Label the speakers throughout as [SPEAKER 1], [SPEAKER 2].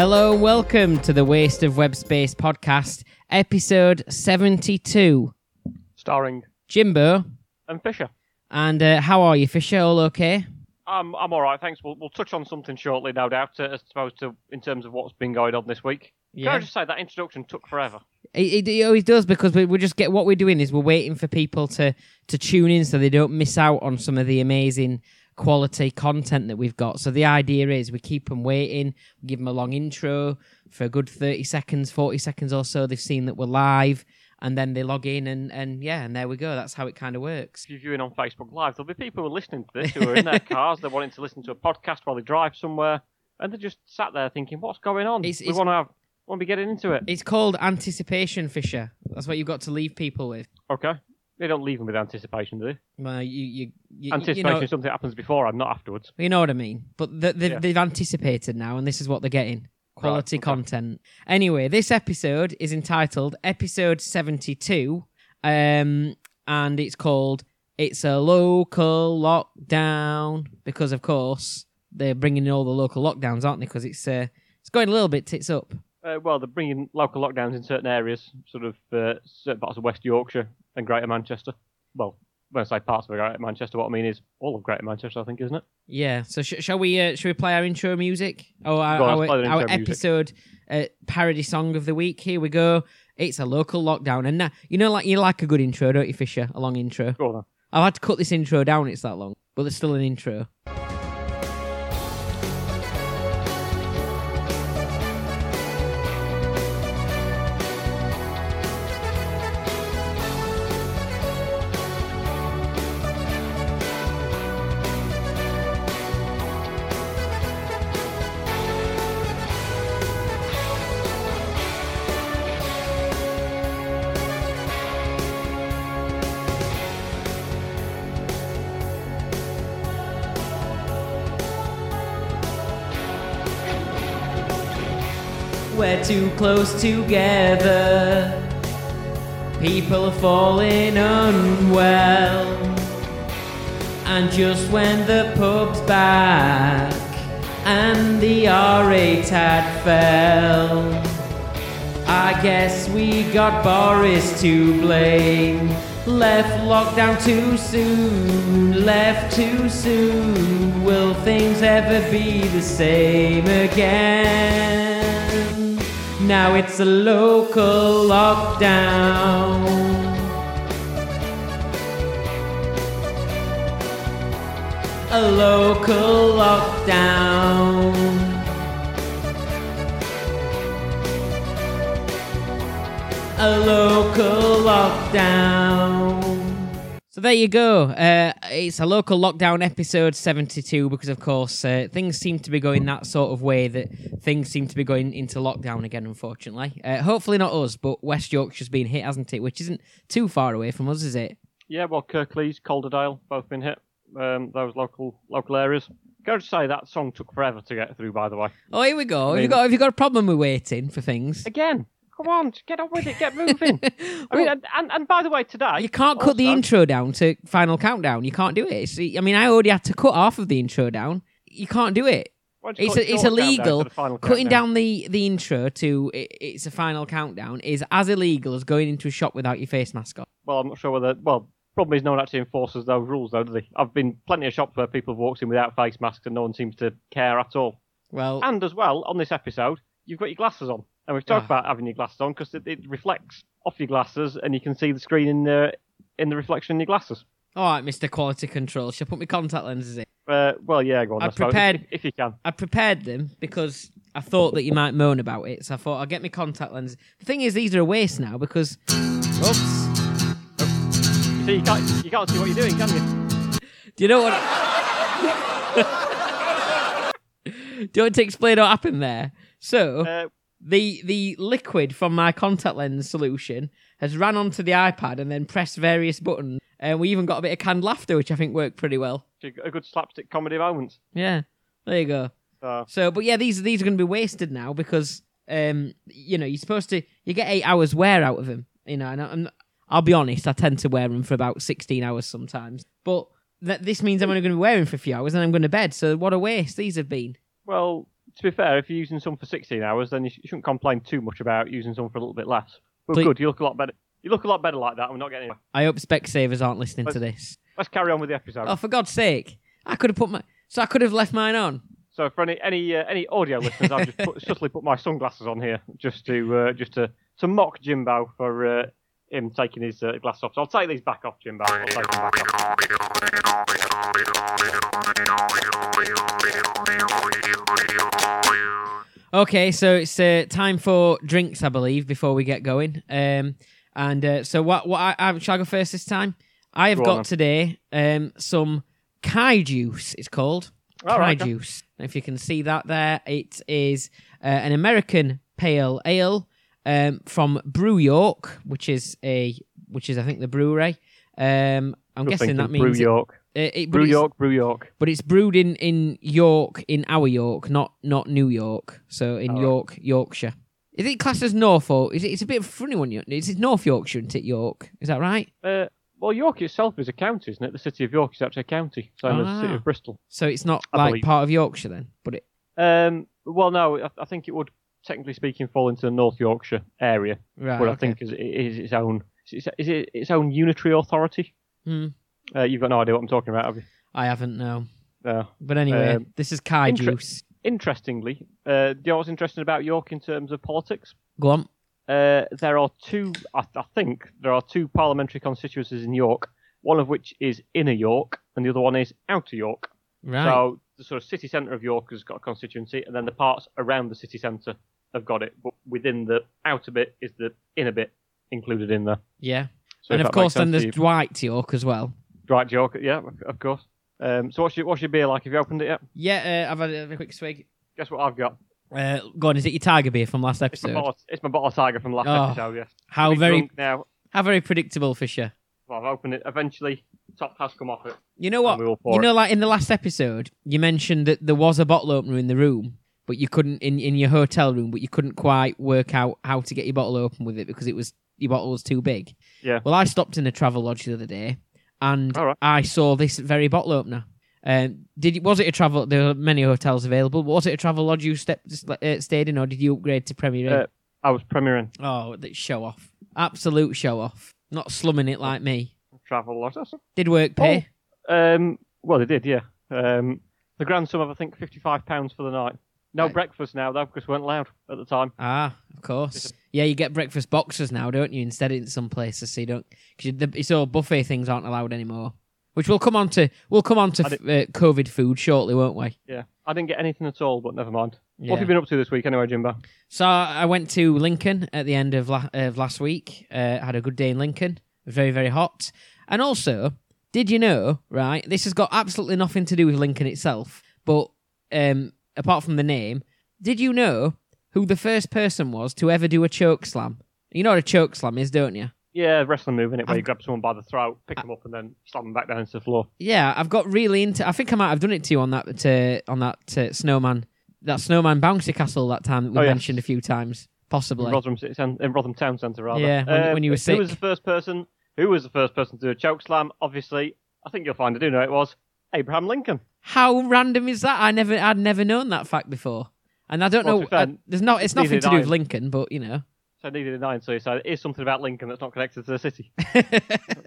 [SPEAKER 1] Hello, and welcome to the Waste of Web Space podcast, episode 72.
[SPEAKER 2] starring
[SPEAKER 1] Jimbo,
[SPEAKER 2] and Fisher.
[SPEAKER 1] and uh, how are you, Fisher? All okay?
[SPEAKER 2] I'm I'm all right, thanks. We'll we'll touch on something shortly, no doubt, uh, as opposed to in terms of what's been going on this week. Can I just say that introduction took forever?
[SPEAKER 1] It, it, it always does because we, we just get what we're doing is we're waiting for people to to tune in so they don't miss out on some of the amazing quality content that we've got. So the idea is we keep them waiting, we give them a long intro for a good 30 seconds, 40 seconds or so. They've seen that we're live and then they log in and, and yeah, and there we go. That's how it kind of works.
[SPEAKER 2] If you're viewing on Facebook Live, there'll be people who are listening to this who are in their cars, they're wanting to listen to a podcast while they drive somewhere, and they're just sat there thinking, "What's going on?
[SPEAKER 1] It's-
[SPEAKER 2] we
[SPEAKER 1] it's-
[SPEAKER 2] want to have want to be getting into it."
[SPEAKER 1] It's called anticipation, Fisher. That's what you've got to leave people with.
[SPEAKER 2] Okay, they don't leave them with anticipation, do they?
[SPEAKER 1] Well, you, you, you,
[SPEAKER 2] Anticipation
[SPEAKER 1] you know,
[SPEAKER 2] is something that happens before and not afterwards.
[SPEAKER 1] you know what I mean. But th- they've,
[SPEAKER 2] Yeah.
[SPEAKER 1] they've anticipated now, and this is what they're getting quality
[SPEAKER 2] okay.
[SPEAKER 1] content. Anyway, this episode is entitled Episode 72, um, and it's called It's a Local Lockdown, because, of course, they're bringing in all the local lockdowns, aren't they? Because it's, uh, it's going a little bit tits up.
[SPEAKER 2] Uh, well, they're bringing local lockdowns in certain areas, sort of uh, certain parts of West Yorkshire and Greater Manchester. Well, when I say parts of Greater Manchester, what I mean is all of Greater Manchester, I think, isn't it?
[SPEAKER 1] Yeah. So sh- shall we? Uh, shall we play our intro music? Oh, our,
[SPEAKER 2] on,
[SPEAKER 1] our,
[SPEAKER 2] let's play the
[SPEAKER 1] our episode uh, parody song of the week. Here we go. It's a local lockdown, and now you know, like you like a good intro, don't you, Fisher? A long intro.
[SPEAKER 2] Go on. then.
[SPEAKER 1] I've had to cut this intro down. It's that long, but there's still an intro. Too close together. People are falling unwell. And just when the pub's back and the R8 had fell, I guess we got Boris to blame. Left lockdown too soon, left too soon. Will things ever be the same again? Now it's a local lockdown. A local lockdown. a local lockdown. So there you go. Uh, it's a local lockdown episode 72 because, of course, uh, things seem to be going that sort of way that things seem to be going into lockdown again, unfortunately. Uh, hopefully not us, but West Yorkshire's been hit, hasn't it? Which isn't too far away from us, is it?
[SPEAKER 2] Yeah, well, Kirklees, Calderdale, both been hit. Um, those local local areas. Can I just say that song took forever to get through? By the way,
[SPEAKER 1] Oh, here we go. have, you got, have you got a problem with waiting for things?
[SPEAKER 2] again, come on, get on with it, get moving. I mean, and, and, by the way, today
[SPEAKER 1] You can't cut the intro down to final countdown. You can't do it. It's, I mean, I already had to cut half of the intro down. You can't do it.
[SPEAKER 2] Why don't you
[SPEAKER 1] It's a, it's
[SPEAKER 2] yours down down
[SPEAKER 1] illegal.
[SPEAKER 2] to the final
[SPEAKER 1] Cutting down the, the intro to it, it's a final countdown is as illegal as going into a shop without your face mask on.
[SPEAKER 2] Well, I'm not sure whether. Well, problem is no one actually enforces those rules, though, do they? I've been plenty of shops where people have walked in without face masks and no one seems to care at all.
[SPEAKER 1] Well,
[SPEAKER 2] And as well, on this episode, you've got your glasses on, and we've talked
[SPEAKER 1] Ah.
[SPEAKER 2] about having your glasses on because it, it reflects off your glasses, and you can see the screen in the in the reflection in your glasses.
[SPEAKER 1] all right, Mr. Quality Control. Shall I put my contact lenses in?
[SPEAKER 2] Uh, well, yeah, go on.
[SPEAKER 1] I prepared-
[SPEAKER 2] if, if you can.
[SPEAKER 1] I prepared them because I thought that you might moan about it, so I thought I'll get my contact lenses. The thing is, these are a waste now because. Oops.
[SPEAKER 2] You see, you can't you can't see what you're doing, can you?
[SPEAKER 1] Do you know what? Do you want to explain what happened there? So
[SPEAKER 2] Uh,
[SPEAKER 1] the the liquid from my contact lens solution has ran onto the iPad and then pressed various buttons, and we even got a bit of canned laughter, which I think worked pretty well.
[SPEAKER 2] a good slapstick comedy moment.
[SPEAKER 1] Yeah, there you go.
[SPEAKER 2] So,
[SPEAKER 1] So, but yeah, these these are going to be wasted now because um, you know, you're supposed to you get eight hours wear out of them. You know, and I'm, I'll be honest, I tend to wear them for about sixteen hours sometimes. But that this means I'm only going to be wearing for a few hours and I'm going to bed. So what a waste these have been.
[SPEAKER 2] well, to be fair, if you're using some for 16 hours, then you, sh- you shouldn't complain too much about using some for a little bit less. But
[SPEAKER 1] Please-
[SPEAKER 2] good, you look a lot better. You look a lot better like that. We're not getting anywhere.
[SPEAKER 1] I hope Specsavers aren't listening to
[SPEAKER 2] Let's-
[SPEAKER 1] this.
[SPEAKER 2] Let's carry on with the episode.
[SPEAKER 1] Oh, for God's sake! I could have put my. So I could have left mine on.
[SPEAKER 2] So for any any uh, any audio listeners, I've just put, subtly put my sunglasses on here just to uh, just to to mock Jimbo for uh, him taking his uh, glasses off. So I'll take these back off, Jimbo. I'll take them back off.
[SPEAKER 1] Okay, so it's uh, time for drinks, I believe, before we get going. Um, and uh, so what? What? I, I, shall I go first this time? I have
[SPEAKER 2] Go
[SPEAKER 1] got
[SPEAKER 2] then.
[SPEAKER 1] today um, some Kai juice. It's called
[SPEAKER 2] All
[SPEAKER 1] Kai
[SPEAKER 2] right, okay.
[SPEAKER 1] juice. And if you can see that there, it is uh, an American pale ale um, from Brew York, which is a which is I think the brewery. Um, I'm guessing that means
[SPEAKER 2] Brew York.
[SPEAKER 1] Uh, it,
[SPEAKER 2] Brew York. Brew York.
[SPEAKER 1] but it's brewed in in York, in our York, not not New York. So in
[SPEAKER 2] Oh.
[SPEAKER 1] York, Yorkshire. Is it classed as Norfolk? is it? It's a bit of a funny one. It's North Yorkshire, isn't it? York, is that right?
[SPEAKER 2] Uh, well, York itself is a county, isn't it? The city of York is actually a county, same as the city
[SPEAKER 1] Ah.
[SPEAKER 2] of Bristol.
[SPEAKER 1] So it's not
[SPEAKER 2] I
[SPEAKER 1] like
[SPEAKER 2] believe.
[SPEAKER 1] part of Yorkshire then, but it
[SPEAKER 2] Um, well, no, I, I think it would, technically speaking, fall into the North Yorkshire area,
[SPEAKER 1] right.
[SPEAKER 2] but I think is, is its own is, it- is it its own unitary authority.
[SPEAKER 1] Hmm.
[SPEAKER 2] Uh, you've got no idea what I'm talking about, have you?
[SPEAKER 1] I haven't no.
[SPEAKER 2] No.
[SPEAKER 1] But anyway,
[SPEAKER 2] Um,
[SPEAKER 1] this is Kai
[SPEAKER 2] inter-
[SPEAKER 1] juice.
[SPEAKER 2] Interestingly, uh, do you know what's interesting about York in terms of politics?
[SPEAKER 1] Go on.
[SPEAKER 2] Uh, there are two, I, I think, there are two parliamentary constituencies in York. One of which is inner York, and the other one is outer York.
[SPEAKER 1] Right.
[SPEAKER 2] So the sort of city centre of York has got a constituency, and then the parts around the city centre have got it. But within the outer bit is the inner bit included in there.
[SPEAKER 1] yeah.
[SPEAKER 2] So
[SPEAKER 1] and of
[SPEAKER 2] that makes
[SPEAKER 1] course, then
[SPEAKER 2] sense
[SPEAKER 1] there's
[SPEAKER 2] you.
[SPEAKER 1] Dwight Yorke as well.
[SPEAKER 2] Dwight Joker. yeah, of- course. Um, so what's your what's your beer like? Have you opened it yet?
[SPEAKER 1] Yeah, uh, I've had a, a quick swig.
[SPEAKER 2] Guess what I've got?
[SPEAKER 1] Uh, go on. Is it your Tiger beer from last
[SPEAKER 2] It's my
[SPEAKER 1] episode?
[SPEAKER 2] bottle. It's my bottle of Tiger from last
[SPEAKER 1] Oh,
[SPEAKER 2] episode. Yes.
[SPEAKER 1] How very
[SPEAKER 2] now.
[SPEAKER 1] how very predictable, Fisher.
[SPEAKER 2] Well, I've opened it. Eventually, top has come off it.
[SPEAKER 1] You know what? You
[SPEAKER 2] it.
[SPEAKER 1] know, like in the last episode, you mentioned that there was a bottle opener in the room, but you couldn't in, in your hotel room, but you couldn't quite work out how to get your bottle open with it because it was your bottle was too big.
[SPEAKER 2] Yeah.
[SPEAKER 1] Well, I stopped in a Travelodge the other day, and
[SPEAKER 2] right.
[SPEAKER 1] I saw this very bottle opener. Um, did you- was it a travel? There were many hotels available. But was it a Travelodge you step, uh, stayed in, or did you upgrade to Premier Inn?
[SPEAKER 2] Uh, I was premiering
[SPEAKER 1] oh, that show off! Absolute show off! Not slumming it like me.
[SPEAKER 2] Travelodge.
[SPEAKER 1] Did work pay?
[SPEAKER 2] Um, well, they did, yeah. Um, the grand sum of I think fifty-five pounds for the night. No
[SPEAKER 1] Right.
[SPEAKER 2] breakfast now though, because we weren't allowed at the time.
[SPEAKER 1] Ah, of course. Yeah, you get breakfast boxes now, don't you? Instead, in some places, so you don't. Because it's all buffet things aren't allowed anymore. Which we'll come on to. We'll come on to
[SPEAKER 2] I
[SPEAKER 1] f- uh, COVID food shortly, won't we?
[SPEAKER 2] Yeah, I didn't get anything at all, but never mind.
[SPEAKER 1] Yeah.
[SPEAKER 2] What have you been up to this week, anyway, Jimbo?
[SPEAKER 1] So I went to Lincoln at the end of, la- of last week. Uh, had a good day in Lincoln. Very very hot. And also, did you know? Right, this has got absolutely nothing to do with Lincoln itself, but um, apart from the name, did you know who the first person was to ever do a choke slam? You know what a choke slam is, don't you?
[SPEAKER 2] Yeah, wrestling move in it, where you grab someone by the throat, pick them up, and then slam them back down into the floor.
[SPEAKER 1] Yeah, I've got really into. I think I might have done it to you on that uh, on that uh, snowman, that snowman bouncy castle that time that we
[SPEAKER 2] Oh, yeah.
[SPEAKER 1] mentioned a few times, possibly.
[SPEAKER 2] In Rotherham, City Cen- in Rotherham Town Centre, rather.
[SPEAKER 1] Yeah, when- when you were sick.
[SPEAKER 2] Who was the first person? Who was the first person to do a choke slam? Obviously, I think you'll find I do know it was Abraham Lincoln.
[SPEAKER 1] How random is that? I never, I'd never known that fact before, and I don't
[SPEAKER 2] Well,
[SPEAKER 1] know.
[SPEAKER 2] fair,
[SPEAKER 1] I- there's not. It's nothing to do with Lincoln, but you know.
[SPEAKER 2] So neither did I, and so he said, "Here's something about Lincoln that's not connected to the city."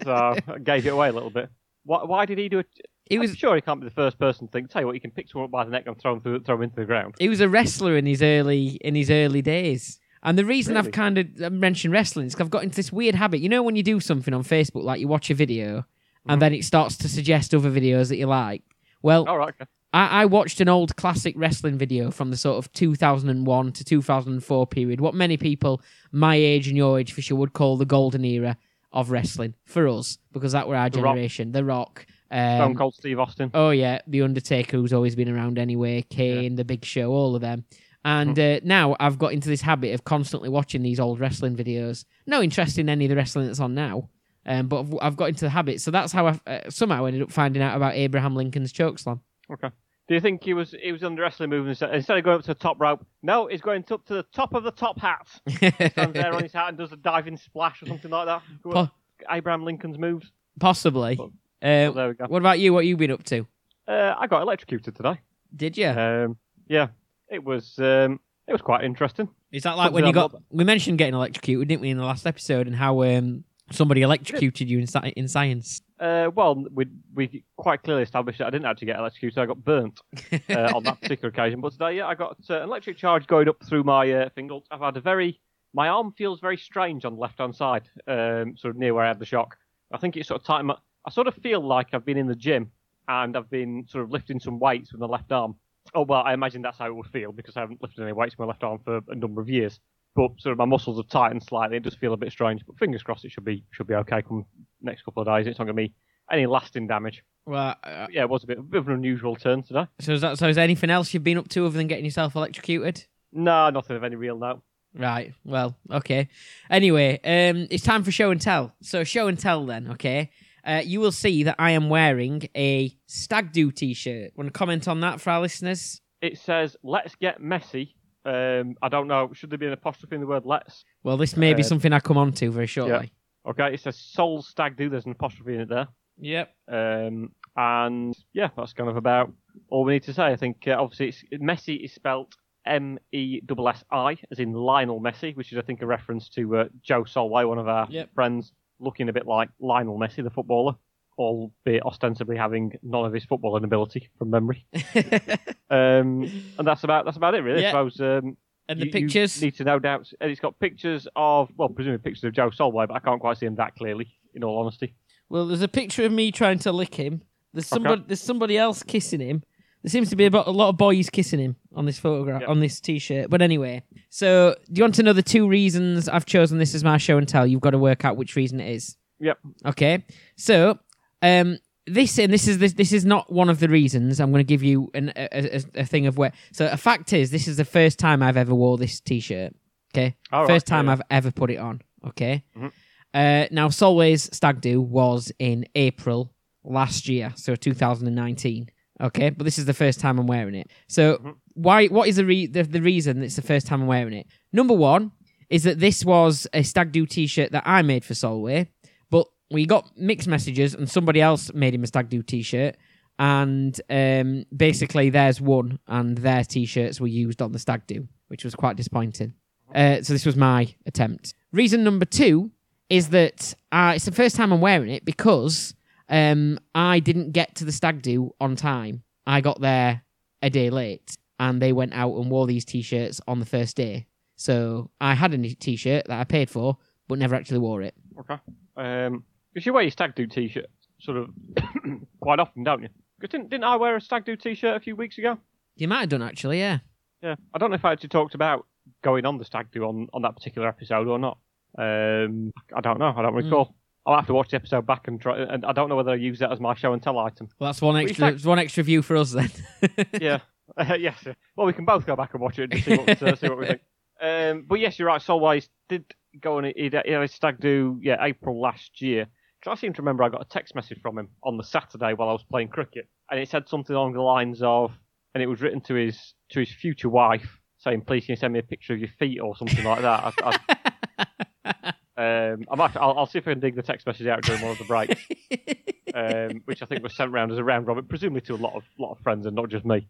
[SPEAKER 2] So I gave it away a little bit. Why, why did he do it?
[SPEAKER 1] he
[SPEAKER 2] I'm
[SPEAKER 1] was
[SPEAKER 2] sure he can't be the first person to think. Tell you what, you can pick someone up by the neck and throw him, through, throw him into the ground.
[SPEAKER 1] he was a wrestler in his early in his early days. And the reason I've kind of uh, mentioned wrestling is I've got into this weird habit. You know, when you do something on Facebook, like you watch a video, and
[SPEAKER 2] Mhm.
[SPEAKER 1] then it starts to suggest other videos that you like. Well,
[SPEAKER 2] All right. Okay.
[SPEAKER 1] I, I watched an old classic wrestling video from the sort of 2001 to 2004 period, what many people my age and your age, Fisher, would call the golden era of wrestling for us, because that were our
[SPEAKER 2] The Rock.
[SPEAKER 1] generation. The Rock.
[SPEAKER 2] Stone
[SPEAKER 1] Um,
[SPEAKER 2] Cold Steve Austin.
[SPEAKER 1] oh, yeah. The Undertaker, who's always been around anyway. Kane, The Big Show, all of them. And uh, now I've got into this habit of constantly watching these old wrestling videos. No interest in any of the wrestling that's on now. Um, but I've, I've got into the habit. So that's how I uh, somehow ended up finding out about Abraham Lincoln's chokeslam.
[SPEAKER 2] Okay. Do you think he was he was on the wrestling move instead, of going up to the top rope? No, he's going up to the top of the top hat. Stands there on his hat and does a diving splash or something like that. On. Abraham Lincoln's moves.
[SPEAKER 1] Possibly.
[SPEAKER 2] Well,
[SPEAKER 1] Uh,
[SPEAKER 2] there we go.
[SPEAKER 1] what about you? What you been up to?
[SPEAKER 2] Uh, I got electrocuted today.
[SPEAKER 1] Did you?
[SPEAKER 2] Um, yeah. it was um, it was quite interesting.
[SPEAKER 1] Is that like
[SPEAKER 2] Something
[SPEAKER 1] when you got? We mentioned getting electrocuted, didn't we, in the last episode, and how um, somebody electrocuted you in sci- in science.
[SPEAKER 2] Uh, well, we we quite clearly established that I didn't actually get electrocuted. I got burnt uh, on that particular occasion. But today, yeah, I got uh, an electric charge going up through my uh, fingers. I've had a very my arm feels very strange on the left hand side, um, sort of near where I had the shock. I think it's sort of tight. I sort of feel like I've been in the gym and I've been sort of lifting some weights with the left arm. Oh well, I imagine that's how it would feel because I haven't lifted any weights with my left arm for a number of years. But sort of my muscles have tightened slightly. It does feel a bit strange, but fingers crossed it should be should be okay. Come next couple of days, it's not going to be any lasting damage.
[SPEAKER 1] Well, uh,
[SPEAKER 2] Yeah, it was a bit, a bit of an unusual turn today.
[SPEAKER 1] so is that so? Is there anything else you've been up to other than getting yourself electrocuted?
[SPEAKER 2] No, nothing of any real note.
[SPEAKER 1] Right. Well, okay. Anyway, um, it's time for show and tell. So show and tell then. Okay. Uh, you will see that I am wearing a stag do t-shirt. Want to comment on that for our listeners?
[SPEAKER 2] It says, "Let's get messy." Um, I don't know. Should there be an apostrophe in the word "let's"?
[SPEAKER 1] Well, this may be
[SPEAKER 2] Uh,
[SPEAKER 1] something I come on to very shortly.
[SPEAKER 2] Okay, it says "soul stag do." There's an apostrophe in it there.
[SPEAKER 1] Yep.
[SPEAKER 2] Um, and yeah, that's kind of about all we need to say. I think uh, obviously it's, Messi is spelt M E S S I, as in Lionel Messi, which is I think a reference to uh, Joe Solway, one of our
[SPEAKER 1] Yep.
[SPEAKER 2] friends, looking a bit like Lionel Messi, the footballer, albeit ostensibly having none of his footballing ability from memory. Um, and that's about that's about it really.
[SPEAKER 1] Yeah.
[SPEAKER 2] I suppose. Um,
[SPEAKER 1] and the
[SPEAKER 2] you- you
[SPEAKER 1] pictures.
[SPEAKER 2] need to no doubt, and it's got pictures of well, presumably pictures of Joe Solway, but I can't quite see him that clearly. In all honesty,
[SPEAKER 1] Well, there's a picture of me trying to lick him. There's
[SPEAKER 2] Okay.
[SPEAKER 1] somebody. There's somebody else kissing him. There seems to be a lot of boys kissing him on this photograph,
[SPEAKER 2] Yep.
[SPEAKER 1] on this T-shirt. But anyway, so do you want to know the two reasons I've chosen this as my show and tell? You've got to work out which reason it is.
[SPEAKER 2] Yep.
[SPEAKER 1] Okay. So, um, this and this is this this is not one of the reasons. I'm going to give you an, a, a, a thing of where. So, a fact is, this is the first time I've ever wore this T-shirt. Okay.
[SPEAKER 2] All right,
[SPEAKER 1] first time
[SPEAKER 2] yeah.
[SPEAKER 1] I've ever put it on. Okay.
[SPEAKER 2] Mhm.
[SPEAKER 1] Uh, now, Solway's Stag Do was in April last year, so 2019. Okay, but this is the first time I'm wearing it. So,
[SPEAKER 2] Mhm.
[SPEAKER 1] why? What is the, re- the the reason it's the first time I'm wearing it? Number one is that this was a Stag Do T-shirt that I made for Solway, we got mixed messages, and somebody else made him a Stag Do T-shirt, and um, basically theirs won, and their T-shirts were used on the Stag Do, which was quite disappointing. Uh, so this was my attempt. Reason number two is that uh, it's the first time I'm wearing it because um, I didn't get to the stag do on time. I got there a day late, and they went out and wore these t-shirts on the first day. So I had a t-shirt that I paid for, but never actually wore it.
[SPEAKER 2] Okay. Um, because you wear your stag do t-shirt sort of quite often, don't you? 'Cause didn't didn't I wear a stag do t-shirt a few weeks ago?
[SPEAKER 1] You might have done actually, yeah.
[SPEAKER 2] Yeah. I don't know if I actually talked about going on the stag do on, on that particular episode or not. Um, I don't know. I don't recall. I'll have to watch the episode back and try. And I don't know whether I use that as my show and tell item.
[SPEAKER 1] Well, that's one extra.
[SPEAKER 2] fact-
[SPEAKER 1] one extra view for us then.
[SPEAKER 2] yeah. Uh, yes. Well, we can both go back and watch it and see what, uh, see what we think. Um, but yes, you're right. Solway's did go on. He, he had a stag do, yeah, April last year. Because I seem to remember I got a text message from him on the Saturday while I was playing cricket, and it said something along the lines of, and it was written to his to his future wife saying, "Please, can you send me a picture of your feet or something like that." I, I, um, I might, I'll, I'll see if I can dig the text message out during one of the breaks, um, which I think was sent round as a round robin, presumably to a lot of lot of friends and not just me.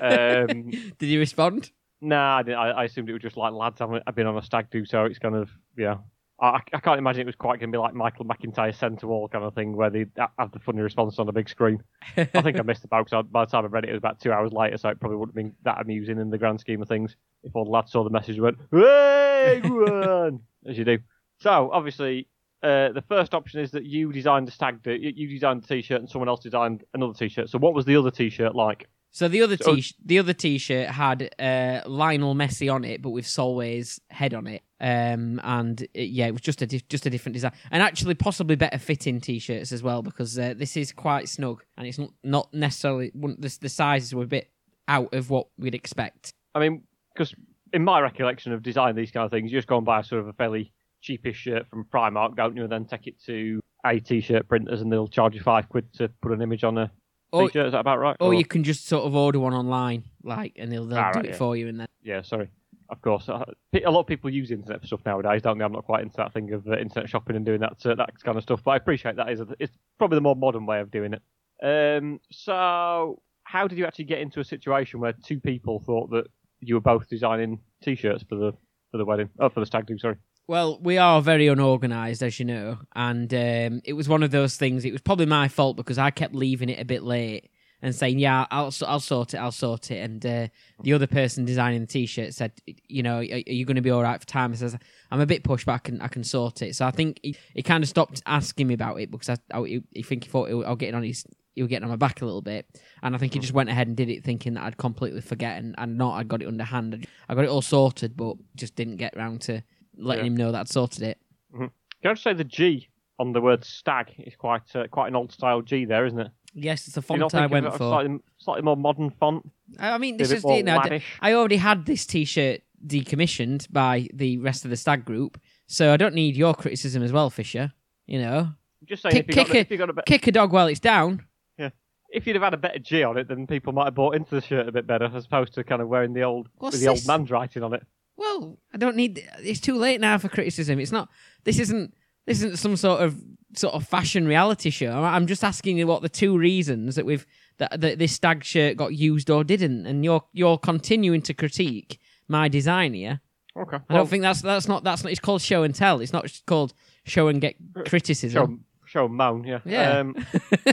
[SPEAKER 2] Um,
[SPEAKER 1] Did you respond?
[SPEAKER 2] Nah, I, I, I assumed it was just like lads having I've been on a stag do, so it's kind of yeah. I, I can't imagine it was quite going to be like Michael McIntyre Send to All kind of thing where they have the funny response on the big screen. I think I missed the boat. So by the time I read it, it was about two hours later, so it probably wouldn't have been that amusing in the grand scheme of things if all the lads saw the message and went, "Hey, on," as you do. So obviously, uh, the first option is that you designed the stag do, you you designed the t-shirt, and someone else designed another t-shirt. So what was the other t-shirt like?
[SPEAKER 1] So the other
[SPEAKER 2] So-
[SPEAKER 1] t the other t-shirt had uh, Lionel Messi on it, but with Solway's head on it. Um, and it, yeah, it was just a di- just a different design, and actually possibly better fitting t-shirts as well because uh, this is quite snug and it's not, not necessarily the the sizes were a bit out of what we'd expect.
[SPEAKER 2] I mean, because in my recollection of designing these kind of things, you just go and buy sort of a fairly cheapish shirt from Primark, don't you, and then take it to a t-shirt printers, and they'll charge you five quid to put an image on a
[SPEAKER 1] Or
[SPEAKER 2] t-shirt. Is that about right?
[SPEAKER 1] or you can just sort of order one online, like, and they'll, they'll
[SPEAKER 2] Ah,
[SPEAKER 1] do
[SPEAKER 2] right,
[SPEAKER 1] it
[SPEAKER 2] yeah.
[SPEAKER 1] for you, and then
[SPEAKER 2] Yeah, sorry. Of course, Uh, a lot of people use internet for stuff nowadays, don't they? I'm not quite into that thing of uh, internet shopping and doing that uh, that kind of stuff, but I appreciate that is it's probably the more modern way of doing it. Um, so how did you actually get into a situation where two people thought that you were both designing t-shirts for the for the wedding? Oh, for the stag do. Sorry.
[SPEAKER 1] Well, we are very unorganized, as you know, and um, it was one of those things. It was probably my fault because I kept leaving it a bit late and saying, "Yeah, I'll I'll sort it, I'll sort it." And uh, the other person designing the t-shirt said, "You know, are, are you going to be all right for time?" I says, "I'm a bit pushed, but I can I can sort it." So I think he, he kind of stopped asking me about it because I, I he, he think he thought I was getting on his he was getting on my back a little bit, and I think he just went ahead and did it thinking that I'd completely forget and, and not I'd got it underhand. I got it all sorted, but just didn't get round to letting
[SPEAKER 2] Yeah.
[SPEAKER 1] him know that I'd sorted it.
[SPEAKER 2] Can I just say the G on the word stag is quite uh, quite an old style G there, isn't it?
[SPEAKER 1] Yes, it's a
[SPEAKER 2] Do you not
[SPEAKER 1] font I went for.
[SPEAKER 2] Slightly, slightly more modern font.
[SPEAKER 1] I mean, this is you know, I already had this T-shirt decommissioned by the rest of the stag group, so I don't need your criticism as well, Fisher. You know,
[SPEAKER 2] I'm just saying,
[SPEAKER 1] Kick-
[SPEAKER 2] if, you got,
[SPEAKER 1] kick
[SPEAKER 2] got a bit,
[SPEAKER 1] kick a dog while it's down.
[SPEAKER 2] Yeah, if you'd have had a better G on it, then people might have bought into the shirt a bit better, as opposed to kind of wearing the old
[SPEAKER 1] What's
[SPEAKER 2] with the old man's writing on it.
[SPEAKER 1] Well, I don't need. It's too late now for criticism. It's not. This isn't. This isn't some sort of sort of fashion reality show. I'm just asking you what the two reasons that we've that, that this stag shirt got used or didn't, and you're you're continuing to critique my design here.
[SPEAKER 2] Okay.
[SPEAKER 1] I don't think that's that's not that's not. It's called show and tell. It's not just called show and get criticism.
[SPEAKER 2] show, show and moan, yeah.
[SPEAKER 1] Yeah.
[SPEAKER 2] Um,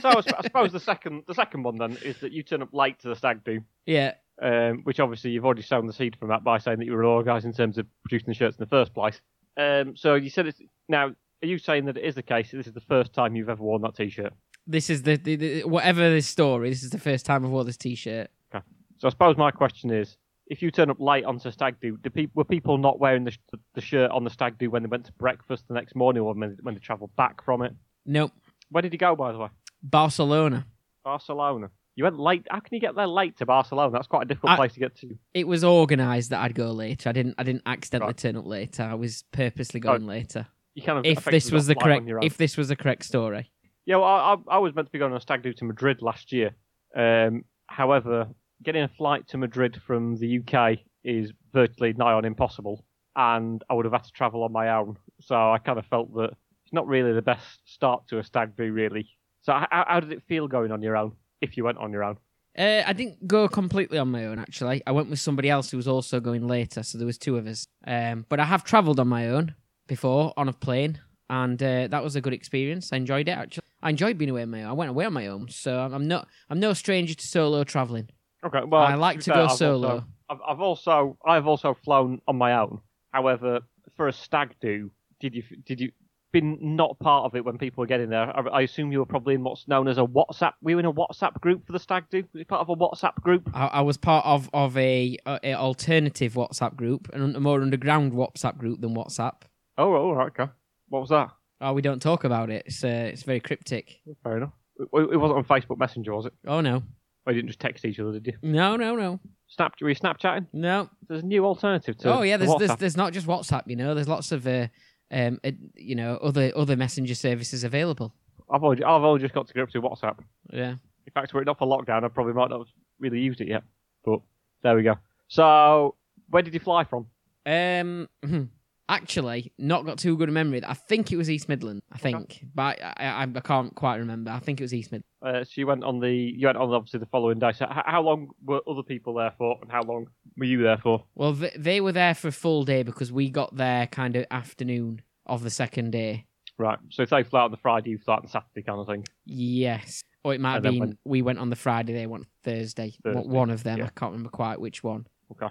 [SPEAKER 2] so I, I suppose the second the second one then is that you turn up late to the stag do,
[SPEAKER 1] Yeah,
[SPEAKER 2] um, which obviously you've already sown the seed from that by saying that you were an organised in terms of producing the shirts in the first place. Um, so you said it's now. Are you saying that it is the case? that This is the first time you've ever worn that T-shirt.
[SPEAKER 1] this is the, the, the whatever this story. This is the first time I've worn this T-shirt. Okay.
[SPEAKER 2] So I suppose my question is, if you turn up late onto stag do, do peop were people not wearing the, sh- the shirt on the stag do when they went to breakfast the next morning or when, when they travelled back from it?
[SPEAKER 1] Nope,
[SPEAKER 2] Where did you go, by the way?
[SPEAKER 1] Barcelona.
[SPEAKER 2] Barcelona. You went late. How can you get there late to Barcelona? That's quite a difficult
[SPEAKER 1] I-
[SPEAKER 2] place to get to.
[SPEAKER 1] It was organised that I'd go later. I didn't. I didn't accidentally
[SPEAKER 2] Right.
[SPEAKER 1] turn up later. I was purposely going oh. later.
[SPEAKER 2] You kind of
[SPEAKER 1] If this was the
[SPEAKER 2] a flight on
[SPEAKER 1] correct, if this was the correct story,
[SPEAKER 2] Yeah, well, I, I, I was meant to be going on a stag do to Madrid last year. Um, however, getting a flight to Madrid from the UK is virtually nigh on impossible, and I would have had to travel on my own. So I kind of felt that it's not really the best start to a stag do, really. So how, how did it feel going on your own? If you went on your own,
[SPEAKER 1] uh, I didn't go completely on my own. Actually, I went with somebody else who was also going later, so there was two of us. Um, but I have travelled on my own before on a plane, and uh, that was a good experience. I enjoyed it. Actually, I enjoyed being away on my own. I went away on my own, so I'm- not. I'm no stranger to solo travelling.
[SPEAKER 2] okay. Well,
[SPEAKER 1] I like to go solo.
[SPEAKER 2] Also, I've, I've also I've also flown on my own. However, for a stag do, did you did you been not part of it when people were getting there? I, I assume you were probably in what's known as a WhatsApp. Were you in a WhatsApp group for the stag do? Were you part of a WhatsApp group?
[SPEAKER 1] I, I was part of of a, a alternative WhatsApp group, an, a more underground WhatsApp group than WhatsApp.
[SPEAKER 2] Oh, all right, okay. What was that?
[SPEAKER 1] Oh, we don't talk about it. It's uh, it's very cryptic.
[SPEAKER 2] Fair enough. It, it wasn't on Facebook Messenger, was it?
[SPEAKER 1] Oh no,
[SPEAKER 2] Or you didn't just text each other, did you?
[SPEAKER 1] no, no, no,
[SPEAKER 2] Snap? Were you Snapchatting?
[SPEAKER 1] no.
[SPEAKER 2] There's a new alternative to.
[SPEAKER 1] oh yeah, there's, there's there's not just WhatsApp. You know, there's lots of uh, um, uh, you know, other other messenger services available.
[SPEAKER 2] I've only I've only just got to grips with WhatsApp.
[SPEAKER 1] Yeah.
[SPEAKER 2] In fact, were it not for lockdown, I probably might not have really used it yet. But there we go. So, where did you fly from?
[SPEAKER 1] Um. Actually, not got too good a memory. I think it was East Midland. I think, but I, I, I can't quite remember. I think it was East Midland.
[SPEAKER 2] Uh, so you went on the you went on obviously the following day. So h- how long were other people there for, and how long were you there for?
[SPEAKER 1] Well, they, they were there for a full day because we got there kind of afternoon of the second day.
[SPEAKER 2] Right. So if they fly on the Friday, you fly on the Saturday, kind of thing.
[SPEAKER 1] Yes. Or it might have
[SPEAKER 2] And then
[SPEAKER 1] been
[SPEAKER 2] when-
[SPEAKER 1] we went on the Friday, they went Thursday. One-
[SPEAKER 2] Thursday,
[SPEAKER 1] One of them.
[SPEAKER 2] yeah.
[SPEAKER 1] I can't remember quite which one.
[SPEAKER 2] Okay.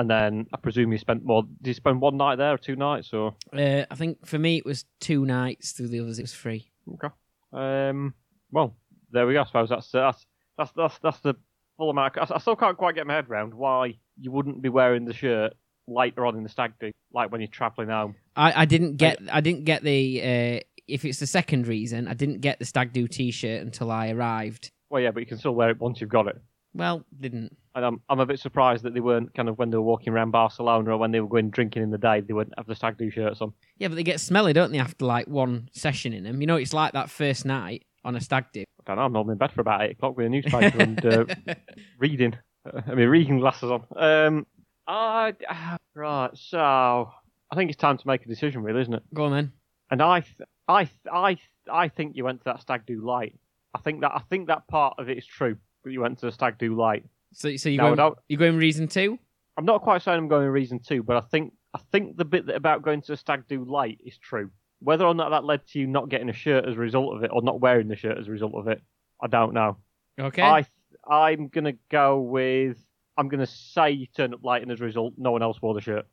[SPEAKER 2] And then I presume you spent more. Did you spend one night there or two nights or?
[SPEAKER 1] Uh, I think for me it was two nights. Through the others, it was three.
[SPEAKER 2] Okay. Um. Well, there we go. I suppose that's that's that's that's that's the full amount. I, I still can't quite get my head around why you wouldn't be wearing the shirt later on in the stag do, like when you're travelling home.
[SPEAKER 1] I, I didn't get I didn't get the uh, if it's the second reason I didn't get the stag do T-shirt until I arrived.
[SPEAKER 2] Well, yeah, but you can still wear it once you've got it.
[SPEAKER 1] Well, didn't.
[SPEAKER 2] And I'm I'm a bit surprised that they weren't kind of when they were walking around Barcelona or when they were going drinking in the day, they wouldn't have the stag do shirts on.
[SPEAKER 1] Yeah, but they get smelly, don't they? After like one session in them, you know, it's like that first night on a stag do.
[SPEAKER 2] I don't know. I'm normally in bed for about eight o'clock with a newspaper and uh, reading. I mean, reading glasses on. Um, I ah, right. So I think it's time to make a decision, really, isn't it?
[SPEAKER 1] Go on then.
[SPEAKER 2] And I, th- I, th- I, th- I think you went to that stag do light. I think that I think that part of it is true. that you went to the Stag Do Light.
[SPEAKER 1] So, so you're
[SPEAKER 2] No,
[SPEAKER 1] going, you're going reason two?
[SPEAKER 2] I'm not quite saying I'm going in reason two, but I think I think the bit that about going to the Stag Do Light is true. Whether or not that led to you not getting a shirt as a result of it, or not wearing the shirt as a result of it, I don't know.
[SPEAKER 1] Okay.
[SPEAKER 2] I I'm gonna go with I'm gonna say you turned up late, and as a result, no one else wore the shirt.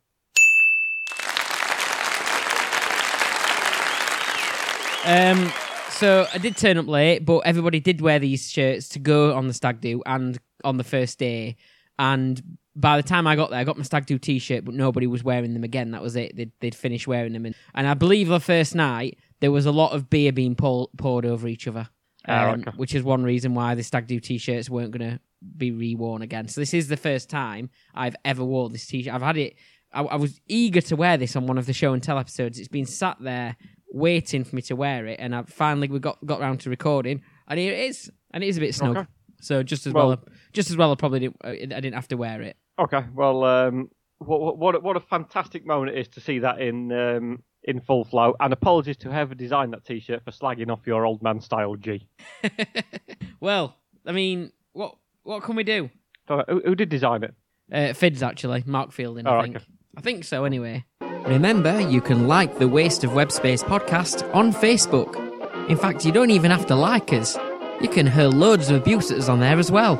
[SPEAKER 1] Um, so I did turn up late, but everybody did wear these shirts to go on the stag do and on the first day. And by the time I got there, I got my stag do t-shirt, but nobody was wearing them again. That was it. They'd, they'd finished wearing them, and, and I believe the first night there was a lot of beer being pour, poured over each other, um,
[SPEAKER 2] okay.
[SPEAKER 1] which is one reason why the stag do t-shirts weren't going to be reworn again. So this is the first time I've ever wore this t-shirt. I've had it. I, I was eager to wear this on one of the show and tell episodes. It's been sat there waiting for me to wear it, and I finally we got got round to recording, and here it is, and it is a bit snug.
[SPEAKER 2] Okay.
[SPEAKER 1] So just as well,
[SPEAKER 2] Well-
[SPEAKER 1] just as well, I probably didn't, I didn't have to wear it.
[SPEAKER 2] Okay, well, um, what what what a fantastic moment it is to see that in um, in full flow. And apologies to whoever designed that T-shirt for slagging off your old man style G.
[SPEAKER 1] well, I mean, what what can we do?
[SPEAKER 2] So, who, who did design it?
[SPEAKER 1] Uh, Fids actually, Mark Fielding, I
[SPEAKER 2] Oh,
[SPEAKER 1] think.
[SPEAKER 2] okay.
[SPEAKER 1] I think so. Anyway, remember you can like the Waste of Web Space podcast on Facebook. In fact, you don't even have to like us. You can hurl loads of abuse at us on there as well.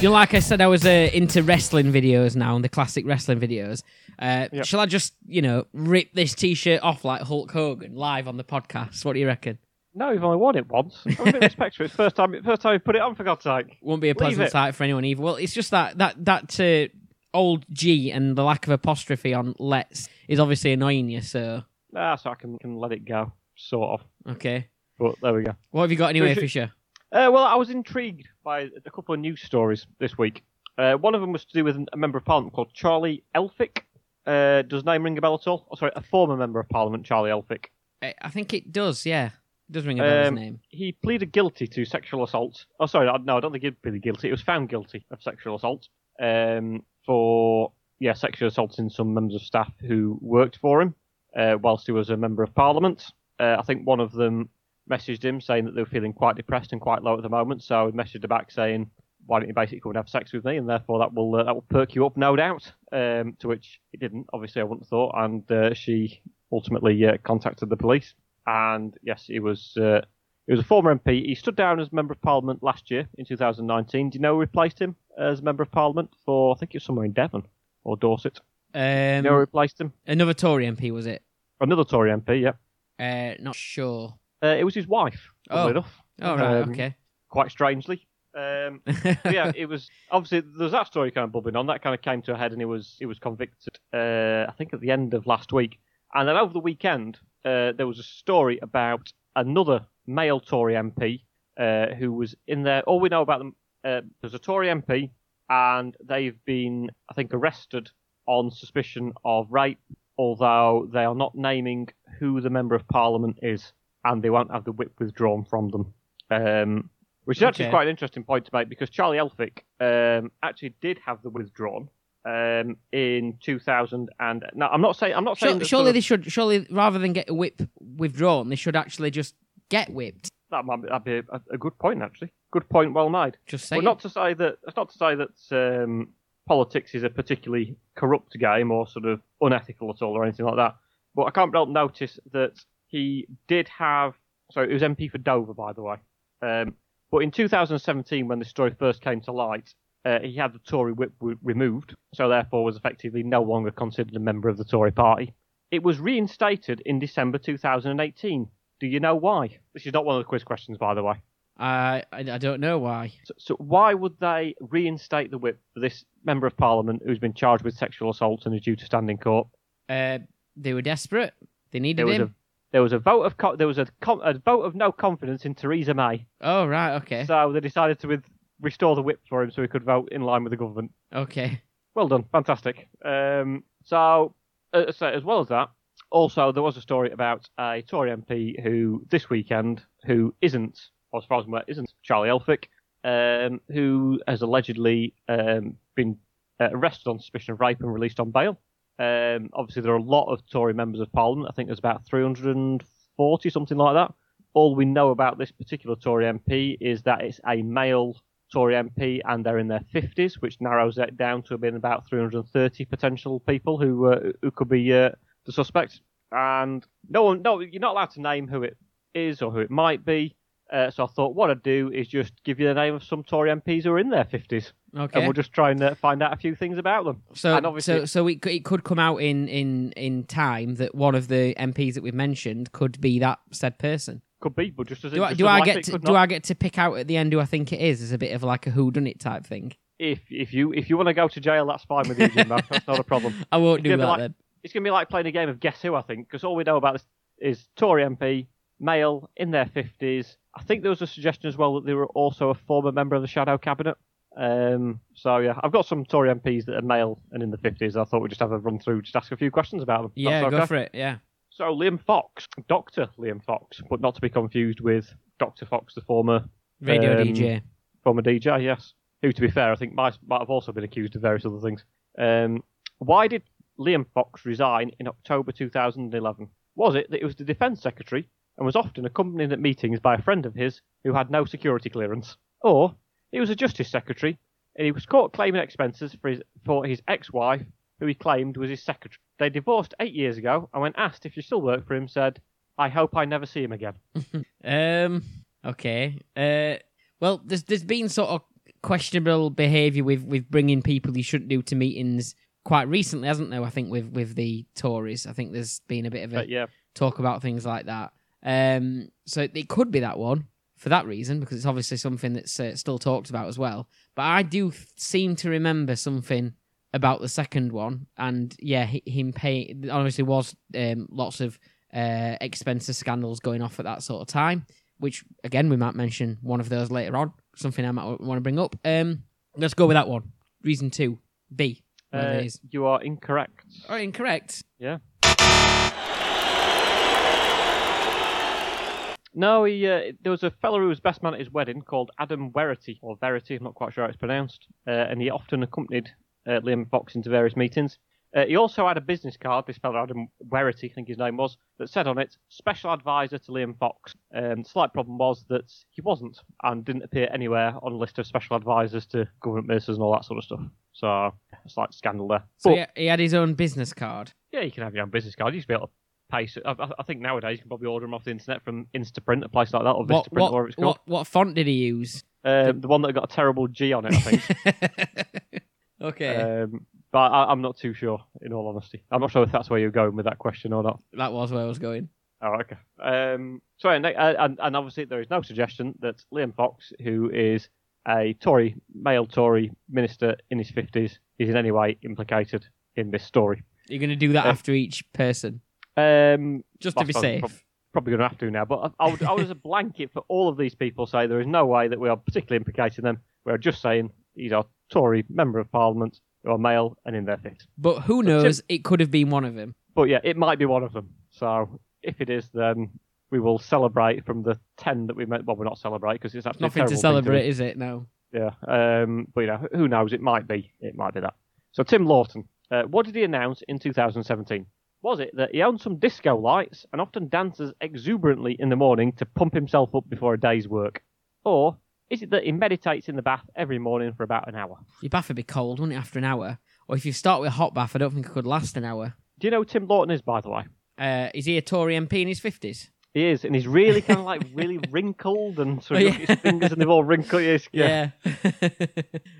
[SPEAKER 1] You know, like I said, I was uh, into wrestling videos now, and the classic wrestling videos. Uh,
[SPEAKER 2] Yep.
[SPEAKER 1] Shall I just, you know, rip this T-shirt off like Hulk Hogan live on the podcast? What do you reckon?
[SPEAKER 2] No, you've only worn it once. I have a bit of respect for it. It's first time, first time you put it on, for God's sake.
[SPEAKER 1] Won't be a pleasant
[SPEAKER 2] it.
[SPEAKER 1] sight for anyone either. Well, it's just that that that uh, old G and the lack of apostrophe on "let's" is obviously annoying you. So,
[SPEAKER 2] Ah, so I can, can let it go, sort of.
[SPEAKER 1] okay,
[SPEAKER 2] But there we go.
[SPEAKER 1] what have you got anyway, Fisher?
[SPEAKER 2] Uh, well, I was intrigued by a couple of news stories this week. Uh, one of them was to do with a member of parliament called Charlie Elphicke. Uh, does name ring a bell at all? Oh, sorry, a former member of parliament, Charlie Elphicke.
[SPEAKER 1] I think it does. Yeah, does ring a bell. his
[SPEAKER 2] Um,
[SPEAKER 1] name.
[SPEAKER 2] He pleaded guilty to sexual assault. Oh, sorry, no, I don't think he pleaded guilty. He was found guilty of sexual assault um, for yeah, sexual assaulting some members of staff who worked for him uh, whilst he was a member of parliament. Uh, I think one of them messaged him saying that they were feeling quite depressed and quite low at the moment. So he messaged her back saying, "Why don't you basically come and have sex with me?" And therefore that will uh, that will perk you up, no doubt. Um, to which he didn't. Obviously, I wouldn't have thought. And uh, she ultimately uh, contacted the police. And yes, he was. Uh, he was a former MP. He stood down as member of parliament last year in 2019. Do you know who replaced him as member of parliament for? I think it was somewhere in Devon or Dorset. Do you
[SPEAKER 1] Um,
[SPEAKER 2] know who replaced him?
[SPEAKER 1] another Tory MP was it?
[SPEAKER 2] Another Tory MP. Yeah,
[SPEAKER 1] Uh, not sure.
[SPEAKER 2] uh, it was his wife.
[SPEAKER 1] Oh.
[SPEAKER 2] Oh, enough.
[SPEAKER 1] Oh right,
[SPEAKER 2] Um,
[SPEAKER 1] okay.
[SPEAKER 2] Quite strangely. Um, yeah, it was obviously there's that story kind of bubbling on. That kind of came to a head, and he was he was convicted. Uh, I think at the end of last week, and then over the weekend uh, there was a story about another male Tory MP uh, who was in there. All we know about them, uh, there's a Tory MP, and they've been I think arrested on suspicion of rape, although they are not naming who the member of parliament is, and they won't have the whip withdrawn from them. Um, which is actually quite an interesting point to make because Charlie Elphicke um, actually did have the withdrawn um, in 2000. And now I'm not saying I'm not saying
[SPEAKER 1] Sure, surely they should. Surely, rather than get a whip withdrawn, they should actually just get whipped.
[SPEAKER 2] that might be, that'd be a, a good point actually. Good point, well made.
[SPEAKER 1] Just
[SPEAKER 2] But not to say that that's not to say that um, politics is a particularly corrupt game or sort of unethical at all or anything like that. But I can't help notice that he did have. So it was MP for Dover, by the way. Um, but in 2017, when the story first came to light, uh, he had the Tory whip w- removed, so therefore was effectively no longer considered a member of the Tory party. It was reinstated in December 2018. Do you know why? This is not one of the quiz questions, by the way.
[SPEAKER 1] I, I I don't know why.
[SPEAKER 2] So, so why would they reinstate the whip for this member of parliament who's been charged with sexual assault and is due to stand in court?
[SPEAKER 1] Uh, they were desperate. They needed
[SPEAKER 2] There was
[SPEAKER 1] him.
[SPEAKER 2] a there was a vote of co- there was a, com- a vote of no confidence in Theresa May,
[SPEAKER 1] Oh right, okay,
[SPEAKER 2] so they decided to with- restore the whip for him so he could vote in line with the government.
[SPEAKER 1] okay.
[SPEAKER 2] Well done, fantastic. Um, so, uh, so as well as that, also there was a story about a Tory MP who this weekend who isn't as far as I'm aware, isn't Charlie Elphicke, um, who has allegedly um, been uh, arrested on suspicion of rape and released on bail. Um, obviously, there are a lot of Tory members of Parliament. I think there's about 340, something like that. All we know about this particular Tory MP is that it's a male Tory MP and they're in their 50s, which narrows it down to being about 330 potential people who uh, who could be uh, the suspect. And no one, no, you're not allowed to name who it is or who it might be. Uh, so I thought what I'd do is just give you the name of some Tory MPs who are in their 50s,
[SPEAKER 1] Okay.
[SPEAKER 2] and we'll just try and uh, find out a few things about them.
[SPEAKER 1] So,
[SPEAKER 2] and obviously-
[SPEAKER 1] so, so it, it could come out in, in, in time that one of the MPs that we've mentioned could be that said person.
[SPEAKER 2] Could be, but just as
[SPEAKER 1] Do I, do I get to do. I get to pick out at the end who I think it is as a bit of like a who done it type thing?
[SPEAKER 2] If if you if you want to go to jail, that's fine with you, Jimbo. that's not a problem.
[SPEAKER 1] I won't
[SPEAKER 2] It's
[SPEAKER 1] do
[SPEAKER 2] gonna
[SPEAKER 1] that
[SPEAKER 2] like-
[SPEAKER 1] then.
[SPEAKER 2] It's going to be like playing a game of Guess Who, I think, because all we know about this is Tory MP, male, in their 50s. I think there was a suggestion as well that they were also a former member of the Shadow Cabinet. Um, so, yeah, I've got some Tory MPs that are male and in the 50s. I thought we'd just have a run through, just ask a few questions about them.
[SPEAKER 1] Yeah,
[SPEAKER 2] That's
[SPEAKER 1] go for it. Yeah.
[SPEAKER 2] So, Liam Fox, Dr. Liam Fox, but not to be confused with Dr. Fox, the former
[SPEAKER 1] Radio
[SPEAKER 2] Um,
[SPEAKER 1] DJ.
[SPEAKER 2] former DJ, yes. Who, to be fair, I think might, might have also been accused of various other things. Um, why did Liam Fox resign in October 2011? Was it that he was the Defence Secretary and was often accompanied at meetings by a friend of his who had no security clearance? Or he was a Justice Secretary and he was caught claiming expenses for his, for his ex-wife, who he claimed was his secretary? They divorced eight years ago, and when asked if she still worked for him, said, "I hope I never see him again."
[SPEAKER 1] Um. Okay. Uh. Well, there's there's been sort of questionable behaviour with with bringing people you shouldn't do to meetings quite recently, hasn't there? I think with with the Tories, I think there's been a bit of a
[SPEAKER 2] But yeah,
[SPEAKER 1] talk about things like that. Um. So it could be that one for that reason because it's obviously something that's uh, still talked about as well. But I do th- seem to remember something about the second one, and yeah, hi- him paying obviously was um, lots of uh, expensive scandals going off at that sort of time. Which again, we might mention one of those later on. Something I might want to bring up. Um, let's go with that one. Reason two, B.
[SPEAKER 2] Uh, you are incorrect.
[SPEAKER 1] Oh, incorrect.
[SPEAKER 2] Yeah. No, he, uh, there was a fellow who was best man at his wedding called Adam Werritty, or Verity, I'm not quite sure how it's pronounced, uh, and he often accompanied uh, Liam Fox into various meetings. Uh, he also had a business card, this fellow Adam Werritty, I think his name was, that said on it, Special Advisor to Liam Fox. Um, the slight problem was that he wasn't, and didn't appear anywhere on a list of special advisors to government ministers and all that sort of stuff. So, a slight scandal there.
[SPEAKER 1] So
[SPEAKER 2] But-
[SPEAKER 1] yeah, he had his own business card.
[SPEAKER 2] yeah, you can have your own business card. You used to be able to pay. I, I- I think nowadays you can probably order them off the internet from Instaprint, a place like that, or
[SPEAKER 1] What
[SPEAKER 2] Vistaprint,
[SPEAKER 1] what,
[SPEAKER 2] or whatever it's called.
[SPEAKER 1] what what font did he use?
[SPEAKER 2] Um, the one that got a terrible G on it, I think.
[SPEAKER 1] okay,
[SPEAKER 2] um, but I, I'm not too sure, in all honesty. I'm not sure if that's where you're going with that question or not.
[SPEAKER 1] that was where I was going.
[SPEAKER 2] Oh, okay. Um, so, anyway, uh, and, and obviously there is no suggestion that Liam Fox, who is a Tory, male Tory minister in his 50s, is in any way implicated in this story.
[SPEAKER 1] You're going to do that
[SPEAKER 2] Uh,
[SPEAKER 1] after each person,
[SPEAKER 2] Um,
[SPEAKER 1] just to be safe.
[SPEAKER 2] prob- Probably going to have to now, but I, I would, I would as a blanket for all of these people say there is no way that we are particularly implicating them. We are just saying these are Tory member of Parliament who are male and in their fifties.
[SPEAKER 1] But who knows? It could have been one of them.
[SPEAKER 2] But yeah, it might be one of them. So if it is, then we will celebrate from the ten that we met. Well, we're not celebrate because it's actually
[SPEAKER 1] Nothing to celebrate,
[SPEAKER 2] do.
[SPEAKER 1] is it? No.
[SPEAKER 2] Yeah, um, but you know, who knows? It might be. It might be that. So Tim Loughton, uh, what did he announce in 2017? Was it that he owned some disco lights and often dances exuberantly in the morning to pump himself up before a day's work? Or is it that he meditates in the bath every morning for about an hour?
[SPEAKER 1] Your bath would be cold, wouldn't it, after an hour? Or if you start with a hot bath, I don't think it could last an hour.
[SPEAKER 2] Do you know who Tim Loughton is, by the way?
[SPEAKER 1] Uh, is he a Tory MP in his fifties?
[SPEAKER 2] He is, and he's really kind of like really wrinkled, and so
[SPEAKER 1] Oh, yeah.
[SPEAKER 2] his fingers and they've all wrinkled. Yes, yeah.
[SPEAKER 1] Yeah.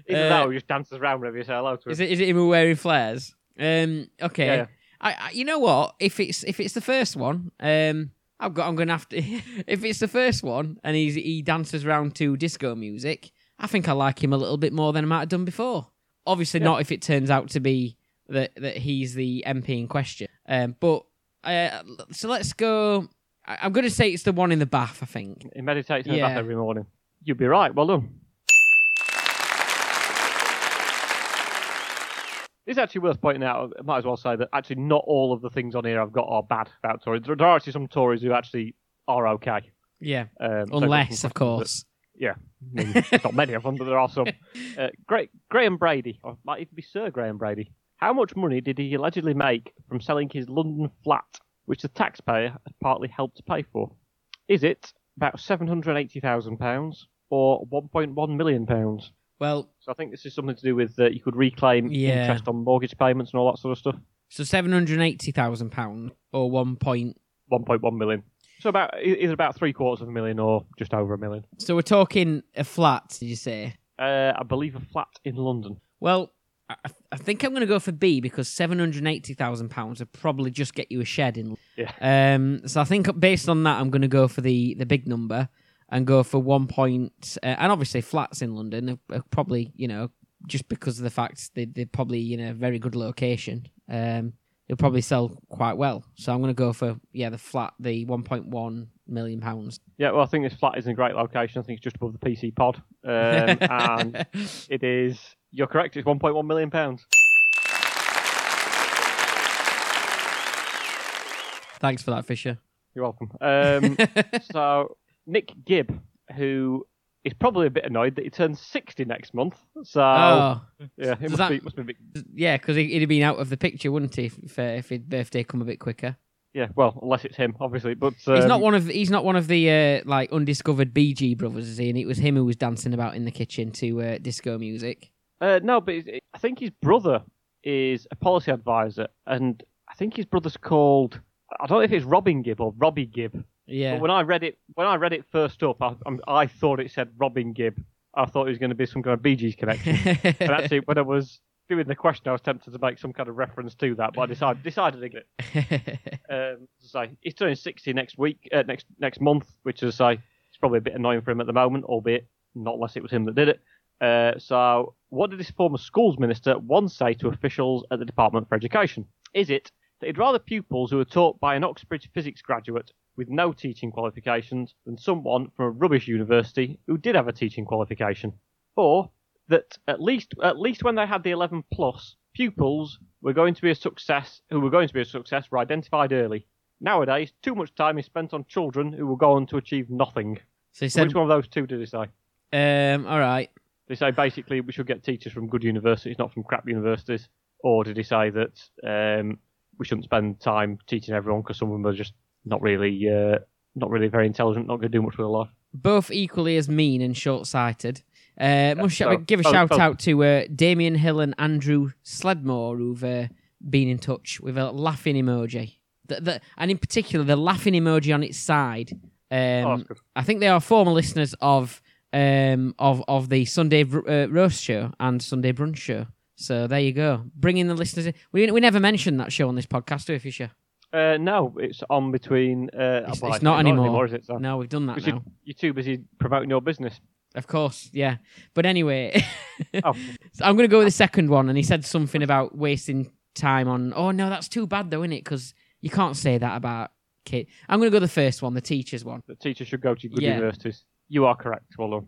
[SPEAKER 2] Even
[SPEAKER 1] Uh,
[SPEAKER 2] though he just dances around whenever you say hello to him.
[SPEAKER 1] Is it is it him wearing flares? Um. Okay.
[SPEAKER 2] Yeah.
[SPEAKER 1] I, I. You know what? If it's if it's the first one, um, I've got. I'm gonna have to. if it's the first one and he's he dances around to disco music, I think I like him a little bit more than I might have done before. Obviously,
[SPEAKER 2] Yeah.
[SPEAKER 1] not if it turns out to be that that he's the MP in question. Um. But uh. So let's go. I, I'm gonna say it's the one in the bath. I think.
[SPEAKER 2] He meditates in the bath every morning. You'd be right. Well done. It's actually worth pointing out. I might as well say that actually not all of the things on here I've got are bad about Tories. There are actually some Tories who actually are okay.
[SPEAKER 1] Yeah,
[SPEAKER 2] Um,
[SPEAKER 1] unless
[SPEAKER 2] some
[SPEAKER 1] of
[SPEAKER 2] that-
[SPEAKER 1] course.
[SPEAKER 2] I mean, there's not many of them, but there are some. Uh, Gra- Graham Brady, or might even be Sir Graham Brady. How much money did he allegedly make from selling his London flat, which the taxpayer had partly helped to pay for? Is it about seven hundred eighty thousand pounds or one point one million pounds?
[SPEAKER 1] Well,
[SPEAKER 2] So I think this is something to do with uh, you could reclaim
[SPEAKER 1] Yeah.
[SPEAKER 2] interest on mortgage payments and all that sort of stuff.
[SPEAKER 1] so seven hundred eighty thousand pound or one point.
[SPEAKER 2] One point one million. So about either about three quarters of a million or just over a million.
[SPEAKER 1] So we're talking a flat. Did you say?
[SPEAKER 2] Uh, I believe a flat in London.
[SPEAKER 1] Well, I, I think I'm going to go for B because seven hundred eighty thousand pounds would probably just get you a shed in.
[SPEAKER 2] Yeah.
[SPEAKER 1] Um. So I think based on that, I'm going to go for the the big number and go for one point. Uh, and obviously, flats in London are, are probably you know just because of the fact they they're probably in a very good location. Um. They'll probably sell quite well. So I'm going to go for yeah the flat, the 1.1 million pounds.
[SPEAKER 2] Yeah, well, I think this flat is in a great location. I think it's just above the PC pod, um, and it is. You're correct. It's 1.1 million pounds.
[SPEAKER 1] Thanks for that, Fisher.
[SPEAKER 2] You're welcome. Um, so Nick Gibb, who is probably a bit annoyed that he turns 60 next month. So
[SPEAKER 1] oh,
[SPEAKER 2] yeah, it must,
[SPEAKER 1] that-
[SPEAKER 2] be, must be a bit.
[SPEAKER 1] yeah, because he'd have been out of the picture, wouldn't he, if, uh, if his birthday come a bit quicker?
[SPEAKER 2] Yeah, well, unless it's him, obviously. But um,
[SPEAKER 1] he's not one of he's not one of the uh, like undiscovered Bee Gee brothers, is he? And it was him who was dancing about in the kitchen to uh, disco music.
[SPEAKER 2] Uh, no, but I think his brother is a policy advisor, and I think his brother's called. I don't know if it's Robin Gibb or Robbie Gibb.
[SPEAKER 1] Yeah,
[SPEAKER 2] But when I read it, when I read it first up, I, I'm- thought it said Robin Gibb. I thought it was going to be some kind of Bee Gees connection. and actually, when I was doing the question, I was tempted to make some kind of reference to that, but I decided decided against it. Um, I say, he's turning 60 next week, uh, next next month, which is I say it's probably a bit annoying for him at the moment, albeit not unless it was him that did it. Uh, so, what did this former schools minister once say to officials at the Department for Education? Is it that he'd rather pupils who are taught by an Oxbridge physics graduate with no teaching qualifications than someone from a rubbish university who did have a teaching qualification? Or that at least at least when they had the 11 plus, pupils were going to be a success who were going to be a success were identified early. Nowadays, too much time is spent on children who will go on to achieve nothing.
[SPEAKER 1] so he said,
[SPEAKER 2] Which one of those two did he say?
[SPEAKER 1] um, "All right,
[SPEAKER 2] Did he say basically we should get teachers from good universities, not from crap universities? Or did he say that um, we shouldn't spend time teaching everyone because some of them are just not really, uh, not really very intelligent, not going to do much with their life?
[SPEAKER 1] both equally as mean and short-sighted." Uh, must
[SPEAKER 2] so-
[SPEAKER 1] give a shout out to uh, Damien Hill and Andrew Sledmore who've uh, been in touch with a laughing emoji. The, the, and in particular, the laughing emoji on its side. Um,
[SPEAKER 2] oh.
[SPEAKER 1] I think they are former listeners of um of of the Sunday uh, roast show and Sunday brunch show. So there you go, bringing the listeners. in. We we never mentioned that show on this podcast, do we, Fisher?
[SPEAKER 2] Uh, no, it's on between. Uh,
[SPEAKER 1] It's-
[SPEAKER 2] well,
[SPEAKER 1] it's not anymore.
[SPEAKER 2] is it? So.
[SPEAKER 1] No, we've done that now.
[SPEAKER 2] you, you're too busy promoting your business.
[SPEAKER 1] Of course, yeah. But anyway,
[SPEAKER 2] Oh,
[SPEAKER 1] so I'm going to go with the second one. And he said something about wasting time on. Oh no, that's too bad though, isn't it? Because you can't say that about kid. I'm going to go the first one, the teachers one.
[SPEAKER 2] the teachers should go to good
[SPEAKER 1] Yeah.
[SPEAKER 2] universities. You are correct. Well done.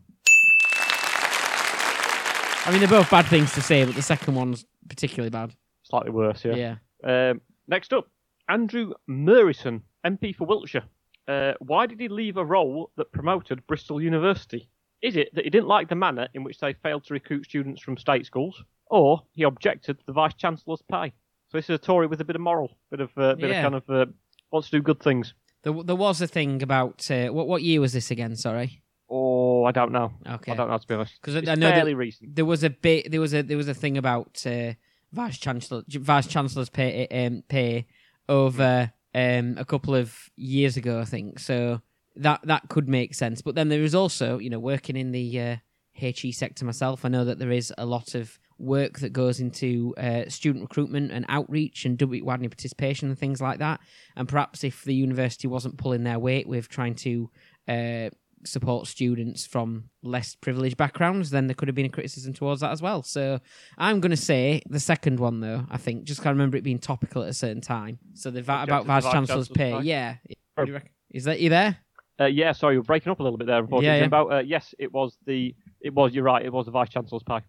[SPEAKER 1] I mean, they're both bad things to say, but the second one's particularly bad.
[SPEAKER 2] Slightly worse, yeah.
[SPEAKER 1] Yeah.
[SPEAKER 2] Um, next up, Andrew Murrison, MP for Wiltshire. Uh, why did he leave a role that promoted Bristol University? Is it that he didn't like the manner in which they failed to recruit students from state schools, or he objected to the vice chancellor's pay? So this is a Tory with a bit of moral, bit of, uh, bit
[SPEAKER 1] Yeah.
[SPEAKER 2] of kind of uh, wants to do good things.
[SPEAKER 1] There, there was a thing about uh, what what year was this again? Sorry.
[SPEAKER 2] Oh, I don't know.
[SPEAKER 1] Okay.
[SPEAKER 2] I don't know to be honest.
[SPEAKER 1] 'Cause I- know that-
[SPEAKER 2] fairly recent.
[SPEAKER 1] There was a bit. There was a there was a thing about uh, vice chancellor vice chancellor's pay um, pay over um, a couple of years ago, I think. So that that could make sense. But then there is also, you know, working in the uh, HE sector myself. I know that there is a lot of work that goes into uh, student recruitment and outreach and W widening participation and things like that. And perhaps if the university wasn't pulling their weight with trying to uh, support students from less privileged backgrounds, then there could have been a criticism towards that as well. So I'm going to say the second one, though, I think, just can't remember it being topical at a certain time. So the va- about Vice
[SPEAKER 2] Vice
[SPEAKER 1] Chancellor's
[SPEAKER 2] Chancellor's
[SPEAKER 1] pay.
[SPEAKER 2] pay.
[SPEAKER 1] Yeah. What do you reckon? Is that you there?
[SPEAKER 2] Uh, yeah, sorry, you're breaking up a little bit there. Unfortunately,
[SPEAKER 1] Yeah, yeah.
[SPEAKER 2] Jimbo. Uh, yes, it was the. It was. You're right. It was the vice chancellor's pay.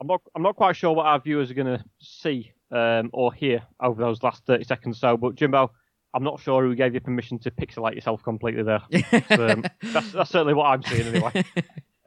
[SPEAKER 2] I'm not. I'm not quite sure what our viewers are going to see um, or here over those last 30 seconds or so. But Jimbo, I'm not sure who gave you permission to pixelate yourself completely there. um, that's, that's certainly what I'm seeing anyway.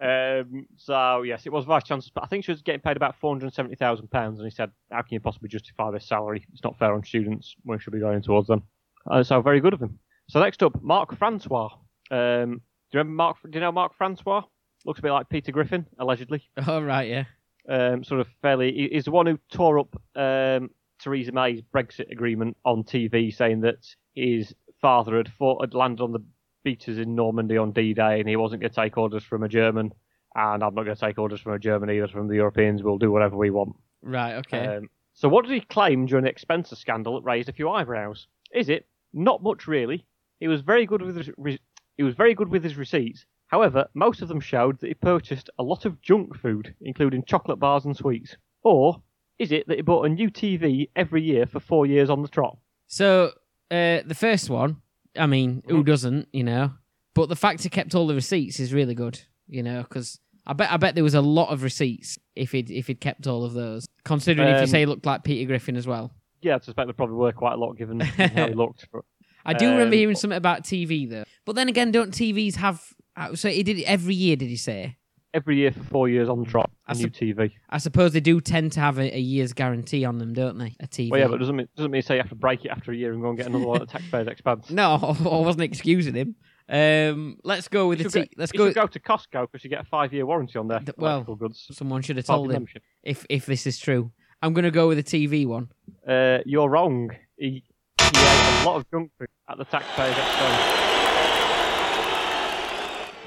[SPEAKER 2] Um, so yes, it was vice chancellor, but I think she was getting paid about four hundred seventy thousand pounds, and he said, "How can you possibly justify this salary? It's not fair on students. We should be going towards them." Uh, so very good of him. So next up, Mark Francois. Um, do you remember Mark? Do you know Mark Francois? Looks a bit like Peter Griffin, allegedly.
[SPEAKER 1] oh right, yeah.
[SPEAKER 2] Um, sort of fairly. He's the one who tore up um, Theresa May's Brexit agreement on TV, saying that his father had fought, had landed on the beaches in Normandy on D-Day, and he wasn't going to take orders from a German. And I'm not going to take orders from a German either. From the Europeans, we'll do whatever we want.
[SPEAKER 1] Right, okay.
[SPEAKER 2] Um, so what did he claim during the expenses scandal that raised a few eyebrows? Is it not much really? He was very good with his re- he was very good with his receipts. However, most of them showed that he purchased a lot of junk food, including chocolate bars and sweets. Or is it that he bought a new TV every year for four years on the trot?
[SPEAKER 1] So uh, the first one, I mean, who
[SPEAKER 2] Mhm.
[SPEAKER 1] doesn't, you know? But the fact he kept all the receipts is really good, you know, because I bet I bet there was a lot of receipts if he'd if he'd kept all of those. Considering if you
[SPEAKER 2] Um,
[SPEAKER 1] say he looked like Peter Griffin as well.
[SPEAKER 2] Yeah, I suspect there probably were quite a lot given how he looked. But
[SPEAKER 1] I do remember
[SPEAKER 2] Um,
[SPEAKER 1] hearing something about TV though. But then again, don't TVs have? Uh, So he did it every year. Did he say?
[SPEAKER 2] every year for four years on the trot, a
[SPEAKER 1] I
[SPEAKER 2] new TV.
[SPEAKER 1] I suppose they do tend to have a, a year's guarantee on them, don't they? A TV.
[SPEAKER 2] Well, yeah, but doesn't mean doesn't mean say you have to break it after a year and go and get another one at the taxpayers' expense.
[SPEAKER 1] no, I wasn't excusing him. Um, let's go with
[SPEAKER 2] You
[SPEAKER 1] the. Let's
[SPEAKER 2] You
[SPEAKER 1] go.
[SPEAKER 2] should go to Costco because you get a five-year warranty on their
[SPEAKER 1] Th- well,
[SPEAKER 2] goods.
[SPEAKER 1] Someone should have told him
[SPEAKER 2] membership.
[SPEAKER 1] if if this is true. I'm going to go with the TV one.
[SPEAKER 2] Uh, you're wrong. He, he ate a lot of junk food at the taxpayers' expense.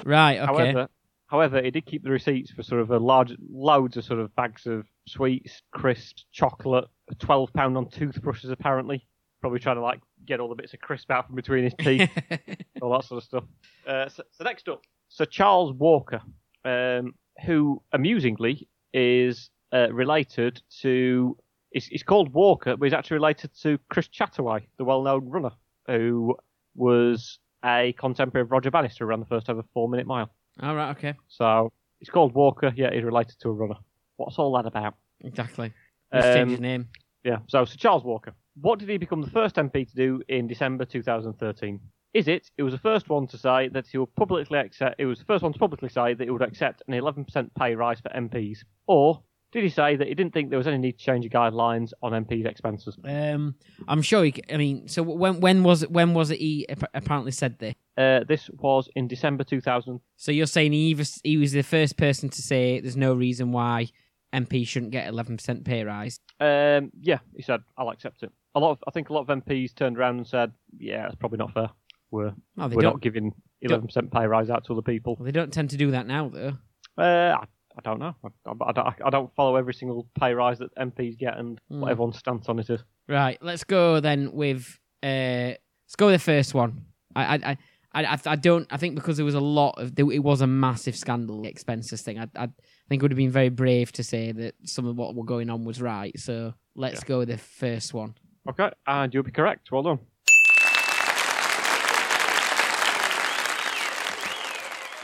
[SPEAKER 1] Right. Okay.
[SPEAKER 2] However, however, he did keep the receipts for sort of a large, loads of sort of bags of sweets, crisps, chocolate, twelve pound on toothbrushes apparently. Probably trying to like get all the bits of crisp out from between his teeth, all that sort of stuff. Uh, so, so next up, Sir Charles Walker, um, who amusingly is uh, related to. He's, he's called Walker, but he's actually related to Chris Chataway, the well-known runner, who was a contemporary of Roger Bannister, who ran the first ever four-minute mile.
[SPEAKER 1] all right. Okay.
[SPEAKER 2] So he's called Walker. Yeah, he's related to a runner. What's all that about?
[SPEAKER 1] Exactly. Let's change
[SPEAKER 2] Um,
[SPEAKER 1] his name.
[SPEAKER 2] Yeah. So Sir Charles Walker. What did he become the first MP to do in December 2013? Is it? He was the first one to say that he would publicly accept. It was the first one to publicly say that he would accept an 11% pay rise for MPs. Or did he say that he didn't think there was any need to change the guidelines on MPs' expenses?
[SPEAKER 1] Um, I'm sure. He, I mean, so when when was it? When was it? He apparently said this.
[SPEAKER 2] Uh, this was in December 2000.
[SPEAKER 1] So you're saying he was he was the first person to say there's no reason why MP shouldn't get 11% pay rise.
[SPEAKER 2] Um, yeah, he said I'll accept it. A lot of, I think a lot of MPs turned around and said, "Yeah, it's probably not fair. We're
[SPEAKER 1] they
[SPEAKER 2] we're
[SPEAKER 1] don't.
[SPEAKER 2] giving 11% pay rise out to other people."
[SPEAKER 1] They don't tend to do that now, though.
[SPEAKER 2] Uh, I, don't know. I, I, I don't, I don't follow every single pay rise that MPs get and what
[SPEAKER 1] Hmm.
[SPEAKER 2] everyone's stance on it is.
[SPEAKER 1] Right. Let's go then with. Uh, let's go with the first one. I I. I I, I- I don't. I think because there was a lot of, it was a massive scandal, expenses thing. I, I think it would have been very brave to say that some of what were going on was right. So let's
[SPEAKER 2] Yeah.
[SPEAKER 1] go with the first one.
[SPEAKER 2] Okay, and you'll be correct. Well done.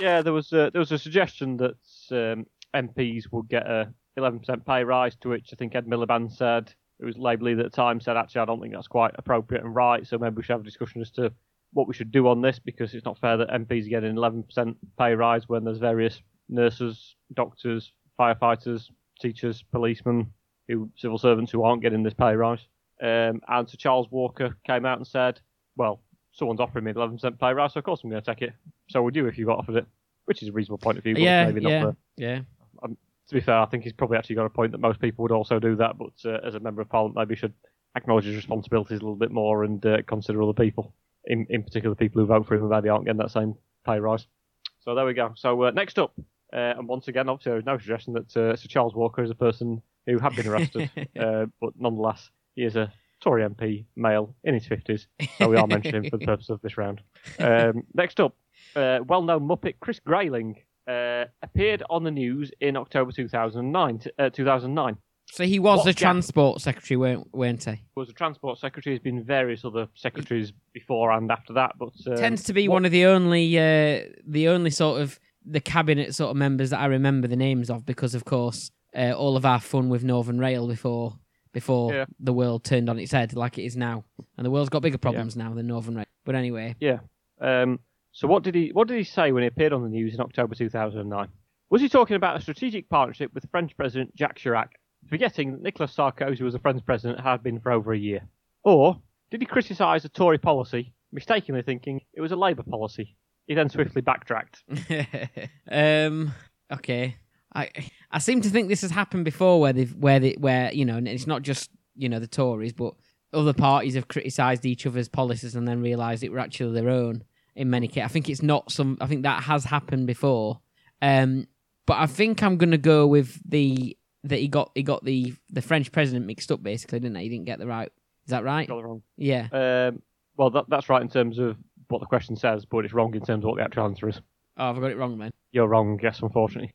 [SPEAKER 2] Yeah, there was a, there was a suggestion that um, MPs would get a 11% pay rise, to which I think Ed Miliband said it was Labour leader at the time said actually I don't think that's quite appropriate and right. So maybe we should have a discussion as to what we should do on this because it's not fair that MPs are getting 11% pay rise when there's various nurses, doctors, firefighters, teachers, policemen, who civil servants who aren't getting this pay rise. Um, and Sir Charles Walker came out and said, "Well, someone's offering me an 11% pay rise, so of course I'm going to take it. So would you if you got offered it." Which is a reasonable point of view, but
[SPEAKER 1] yeah,
[SPEAKER 2] maybe not
[SPEAKER 1] yeah, yeah.
[SPEAKER 2] To be fair, I think he's probably actually got a point that most people would also do that, but uh, as a member of parliament, maybe should acknowledge his responsibilities a little bit more and uh, consider other people, in, in particular people who vote for him and maybe aren't getting that same pay rise. So there we go. So uh, next up, uh, and once again, obviously, there's no suggestion that uh, Sir Charles Walker is a person who had been arrested, uh, but nonetheless, he is a Tory MP, male, in his 50s, so we are mentioning him for the purpose of this round. Um, next up, uh, well-known Muppet Chris Grayling uh, appeared on the news in October 2009. t- Uh, 2009
[SPEAKER 1] So he was
[SPEAKER 2] What
[SPEAKER 1] the
[SPEAKER 2] gap?
[SPEAKER 1] transport secretary, weren't, weren't he?
[SPEAKER 2] was the transport secretary. There's been various other secretaries before and after that, but um,
[SPEAKER 1] Tends to be
[SPEAKER 2] what-
[SPEAKER 1] one of the only, uh, the only sort of the cabinet sort of members that I remember the names of because, of course, uh, all of our fun with Northern Rail before before
[SPEAKER 2] Yeah.
[SPEAKER 1] the world turned on its head like it is now, and the world's got bigger problems now than Northern Rail. But anyway, yeah.
[SPEAKER 2] Um, so what did he what did he say when he appeared on the news in October 2009? Was he talking about a strategic partnership with French President Jacques Chirac, forgetting that Nicolas Sarkozy was the French president had been for over a year? Or did he criticise a Tory policy, mistakenly thinking it was a Labour policy? He then swiftly backtracked.
[SPEAKER 1] um, okay. I I seem to think this has happened before, where they've where they where you know, and it's not just you know the Tories, but other parties have criticised each other's policies and then realised it were actually their own. In many cases, I think it's not some. I think that has happened before. Um, but I think I'm going to go with the that he got he got the the French president mixed up basically, didn't he? He didn't get the right. Is that right?
[SPEAKER 2] Got it wrong.
[SPEAKER 1] Yeah.
[SPEAKER 2] Um, well, that, that's right in terms of what the question says, but it's wrong in terms of what the actual answer is.
[SPEAKER 1] Oh, have I got it wrong then?
[SPEAKER 2] You're wrong, yes, unfortunately.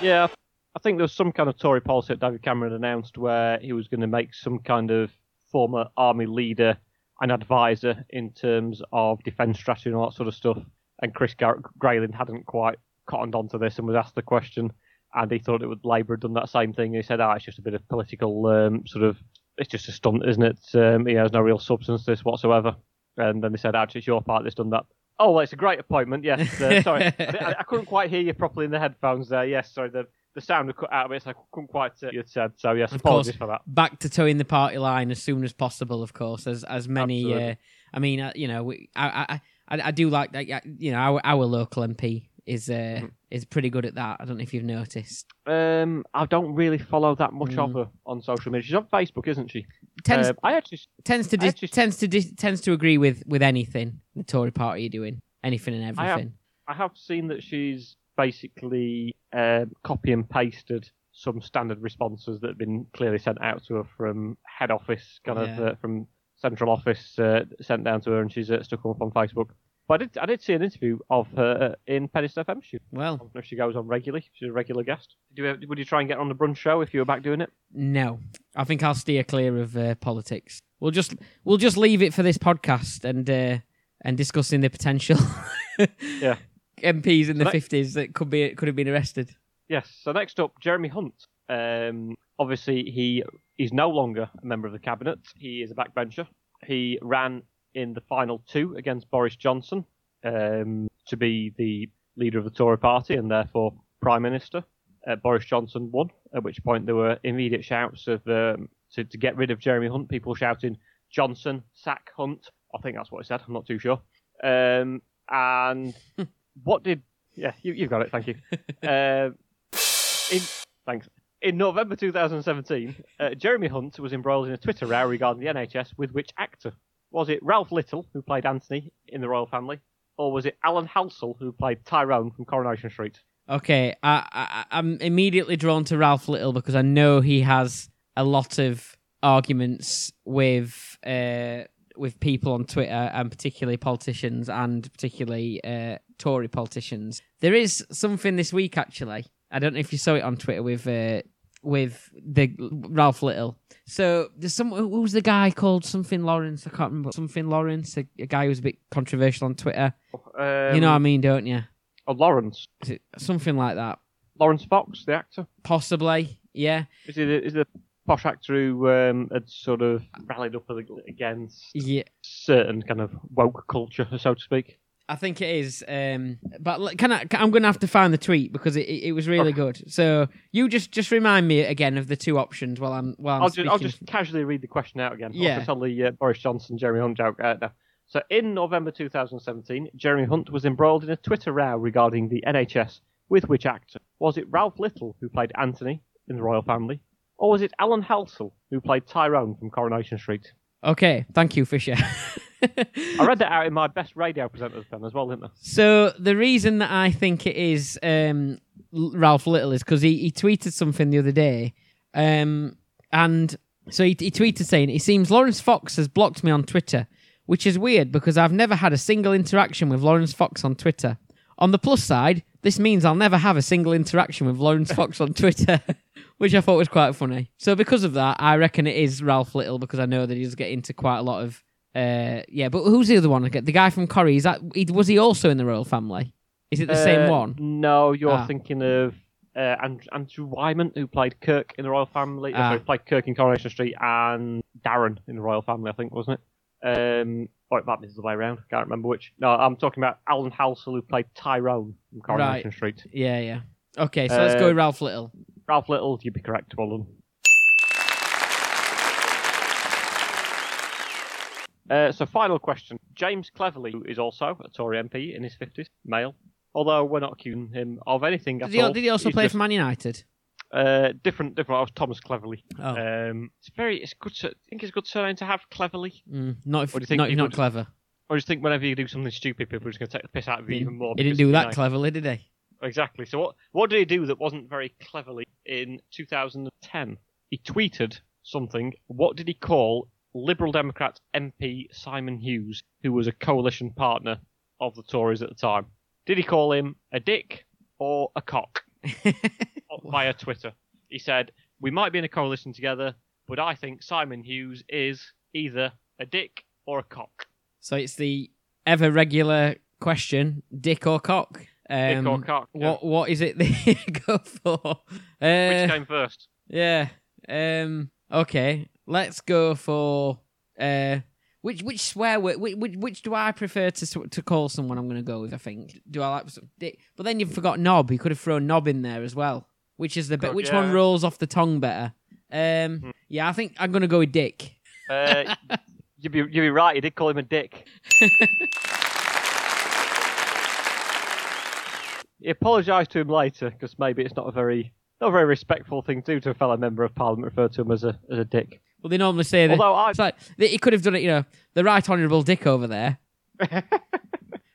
[SPEAKER 2] Yeah, I think there was some kind of Tory policy that David Cameron announced where he was going to make some kind of former army leader and advisor in terms of defence strategy and all that sort of stuff. And Chris Gar- Grayling hadn't quite cottoned onto this and was asked the question, and he thought it would Labour had done that same thing. He said, "Ah, it's just a bit of political um, sort of, it's just a stunt, isn't it? Um, he has no real substance to this whatsoever." And then they said, "Actually, it's your part that's done that." Oh, well, it's a great appointment. Yes, uh, sorry, I, I couldn't quite hear you properly in the headphones there. Yes, sorry, the the sound had cut out of it, so I couldn't quite. Uh, you'd said so. Yes,
[SPEAKER 1] Of
[SPEAKER 2] apologies
[SPEAKER 1] course.
[SPEAKER 2] for that.
[SPEAKER 1] back to toeing the party line as soon as possible. Of course, as as many. Uh, I mean, uh, you know, we, I, I I I do like that. You know, our our local MP is uh,
[SPEAKER 2] Mm-hmm.
[SPEAKER 1] is pretty good at that. I don't know if you've noticed.
[SPEAKER 2] Um, I don't really follow that much of
[SPEAKER 1] Mm.
[SPEAKER 2] her on social media. She's on Facebook, isn't she?
[SPEAKER 1] Tends
[SPEAKER 2] Um, I actually,
[SPEAKER 1] tends to dis-
[SPEAKER 2] actually-
[SPEAKER 1] tends to dis- tends to agree with with anything the Tory party are doing, anything and
[SPEAKER 2] I have-
[SPEAKER 1] everything.
[SPEAKER 2] I have seen that she's basically um, copy and pasted some standard responses that have been clearly sent out to her from head office, kind of uh, from central office, uh, sent down to her, and she's uh, stuck them up on Facebook. But I did, I did see an interview of her uh, in Penny FM. She, I
[SPEAKER 1] Well,
[SPEAKER 2] don't know if she goes on regularly. She's a regular guest. You, would you try and get on the brunch show if you were back doing it?
[SPEAKER 1] no, I think I'll steer clear of uh, politics. We'll just we'll just leave it for this podcast and uh, and discussing the potential.
[SPEAKER 2] Yeah.
[SPEAKER 1] MPs in the fifties that could be could have been arrested.
[SPEAKER 2] Yes. So next up, Jeremy Hunt. Um, obviously, he is no longer a member of the cabinet. He is a backbencher. He ran in the final two against Boris Johnson um, to be the leader of the Tory party and therefore prime minister. Uh, Boris Johnson won, at which point there were immediate shouts of um, to, to get rid of Jeremy Hunt. People shouting "Johnson, sack Hunt." I think that's what he said. I'm not too sure. Um, and what did? Yeah, you, you've got it. Thank you. Uh, in thanks. In November 2017, uh, Jeremy Hunt was embroiled in a Twitter row regarding the NHS with which actor? Was it Ralph Little, who played Anthony in the Royle Family, or was it Alan Halsall, who played Tyrone from Coronation Street?
[SPEAKER 1] Okay, I, I I'm immediately drawn to Ralph Little because I know he has a lot of arguments with uh with people on Twitter and particularly politicians and particularly uh Tory politicians. There is something this week actually. I don't know if you saw it on Twitter with uh with the Ralph Little. So there's some who's the guy called something Laurence? I can't remember something Laurence, a, a guy who's a bit controversial on Twitter.
[SPEAKER 2] Um,
[SPEAKER 1] you know what I mean, don't you?
[SPEAKER 2] oh, Laurence.
[SPEAKER 1] Is it something like that?
[SPEAKER 2] Laurence Fox, the actor.
[SPEAKER 1] Possibly, yeah.
[SPEAKER 2] Is it? Is the, posh actor who um, had sort of rallied up against
[SPEAKER 1] Yeah,
[SPEAKER 2] certain kind of woke culture, so to speak?
[SPEAKER 1] I think it is. Um, but can I? Can, I'm going to have to find the tweet because it, it, it was really
[SPEAKER 2] Okay.
[SPEAKER 1] good. So you just just remind me again of the two options while I'm while I'm
[SPEAKER 2] I'll just, I'll just casually read the question out again.
[SPEAKER 1] Yeah.
[SPEAKER 2] I'll tell the uh, Boris Johnson, Jeremy Hunt joke now. So, in November 2017, Jeremy Hunt was embroiled in a Twitter row regarding the NHS with which actor? Was it Ralph Little, who played Anthony in the Royle Family, or was it Alan Halsall, who played Tyrone from Coronation Street?
[SPEAKER 1] Okay, thank you, Fisher.
[SPEAKER 2] I read that out in my best radio presenter's pen as well, didn't I?
[SPEAKER 1] So the reason that I think it is um, Ralph Little is because he, he tweeted something the other day, um, and so he, he tweeted saying it seems Laurence Fox has blocked me on Twitter, which is weird because I've never had a single interaction with Laurence Fox on Twitter. On the plus side, this means I'll never have a single interaction with Laurence Fox on Twitter, which I thought was quite funny. So because of that, I reckon it is Ralph Little because I know that he does get into quite a lot of. Uh, yeah, but who's the other one? The guy from Corrie. Is that he, was he also in the Royle Family? Is it the same
[SPEAKER 2] Uh,
[SPEAKER 1] one?
[SPEAKER 2] No, you're
[SPEAKER 1] Ah.
[SPEAKER 2] thinking of uh, and Andrew Whyment, who played Kirk in the Royle Family. uh,
[SPEAKER 1] Ah.
[SPEAKER 2] sorry, played Kirk in Coronation Street, and Darren in the Royle Family, I think, wasn't it? Um, or it might be the other way around. I Can't remember which. No, I'm talking about Alan Halsall, who played Tyrone in Coronation
[SPEAKER 1] Right.
[SPEAKER 2] Street.
[SPEAKER 1] Yeah, yeah. Okay, so let's go
[SPEAKER 2] Uh,
[SPEAKER 1] with Ralph Little.
[SPEAKER 2] Ralph Little, you'd be correct. Well done. Uh, so, final question. James Cleverly who is also a Tory MP in his 50s, male. Although we're not accusing him of anything
[SPEAKER 1] Did
[SPEAKER 2] at
[SPEAKER 1] he,
[SPEAKER 2] all.
[SPEAKER 1] did he also
[SPEAKER 2] He's
[SPEAKER 1] play
[SPEAKER 2] just,
[SPEAKER 1] for Man United?
[SPEAKER 2] Uh, different, different. I was Thomas Cleverley.
[SPEAKER 1] Oh,
[SPEAKER 2] Um, it's very, it's good. I think it's a good surname to have, Cleverly.
[SPEAKER 1] mm, not if,
[SPEAKER 2] do you think
[SPEAKER 1] not, not clever.
[SPEAKER 2] Or just think whenever you do something stupid, people are just going to take the piss out of you even more.
[SPEAKER 1] he didn't do that cleverly, did he?
[SPEAKER 2] Exactly. So what what did he do that wasn't very cleverly in 2010? He tweeted something. What did he call Liberal Democrat MP Simon Hughes, who was a coalition partner of the Tories at the time? Did he call him a dick or a cock via Twitter? He said, "We might be in a coalition together, but I think Simon Hughes is either a dick or a cock."
[SPEAKER 1] so it's the ever regular question: dick or cock?
[SPEAKER 2] Dick
[SPEAKER 1] Um,
[SPEAKER 2] or cock? yeah.
[SPEAKER 1] What what is it they go for?
[SPEAKER 2] Which
[SPEAKER 1] Uh,
[SPEAKER 2] came first?
[SPEAKER 1] yeah. Um. Okay. Let's go for uh. Which which swear word? Which, which which do I prefer to to call someone? I'm going to go with. I think. Do I like some dick? But then you've forgot knob. You could have thrown knob in there as well. Which is the be- which
[SPEAKER 2] yeah.
[SPEAKER 1] one rolls off the tongue better? Um.
[SPEAKER 2] Hmm.
[SPEAKER 1] Yeah, I think I'm going to go with dick.
[SPEAKER 2] Uh, you'd be you'd be right. You did call him a dick. he apologised to him later because maybe it's not a very not a very respectful thing to do to a fellow member of parliament. Refer to him as a as a dick.
[SPEAKER 1] Well, they normally say that.
[SPEAKER 2] Although I
[SPEAKER 1] It's like they, he could have done it, you know, the right honourable Dick over there,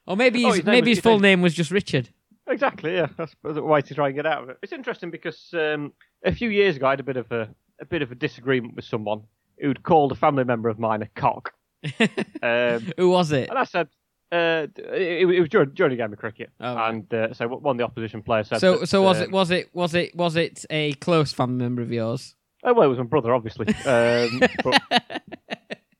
[SPEAKER 1] or maybe
[SPEAKER 2] Oh,
[SPEAKER 1] his,
[SPEAKER 2] his
[SPEAKER 1] maybe his full name was just Richard.
[SPEAKER 2] exactly yeah, that's a way to try and get out of it. It's interesting because um, a few years ago I had a bit of a a bit of a disagreement with someone who'd called a family member of mine a cock. Um,
[SPEAKER 1] Who was it?
[SPEAKER 2] And I said, uh, it, it was during, during a game of cricket,
[SPEAKER 1] Oh, right.
[SPEAKER 2] and uh, so one of the opposition players said.
[SPEAKER 1] So
[SPEAKER 2] that,
[SPEAKER 1] so was
[SPEAKER 2] um,
[SPEAKER 1] it was it was it was it a close family member of yours?
[SPEAKER 2] Oh, well, it was my brother, obviously. Um, but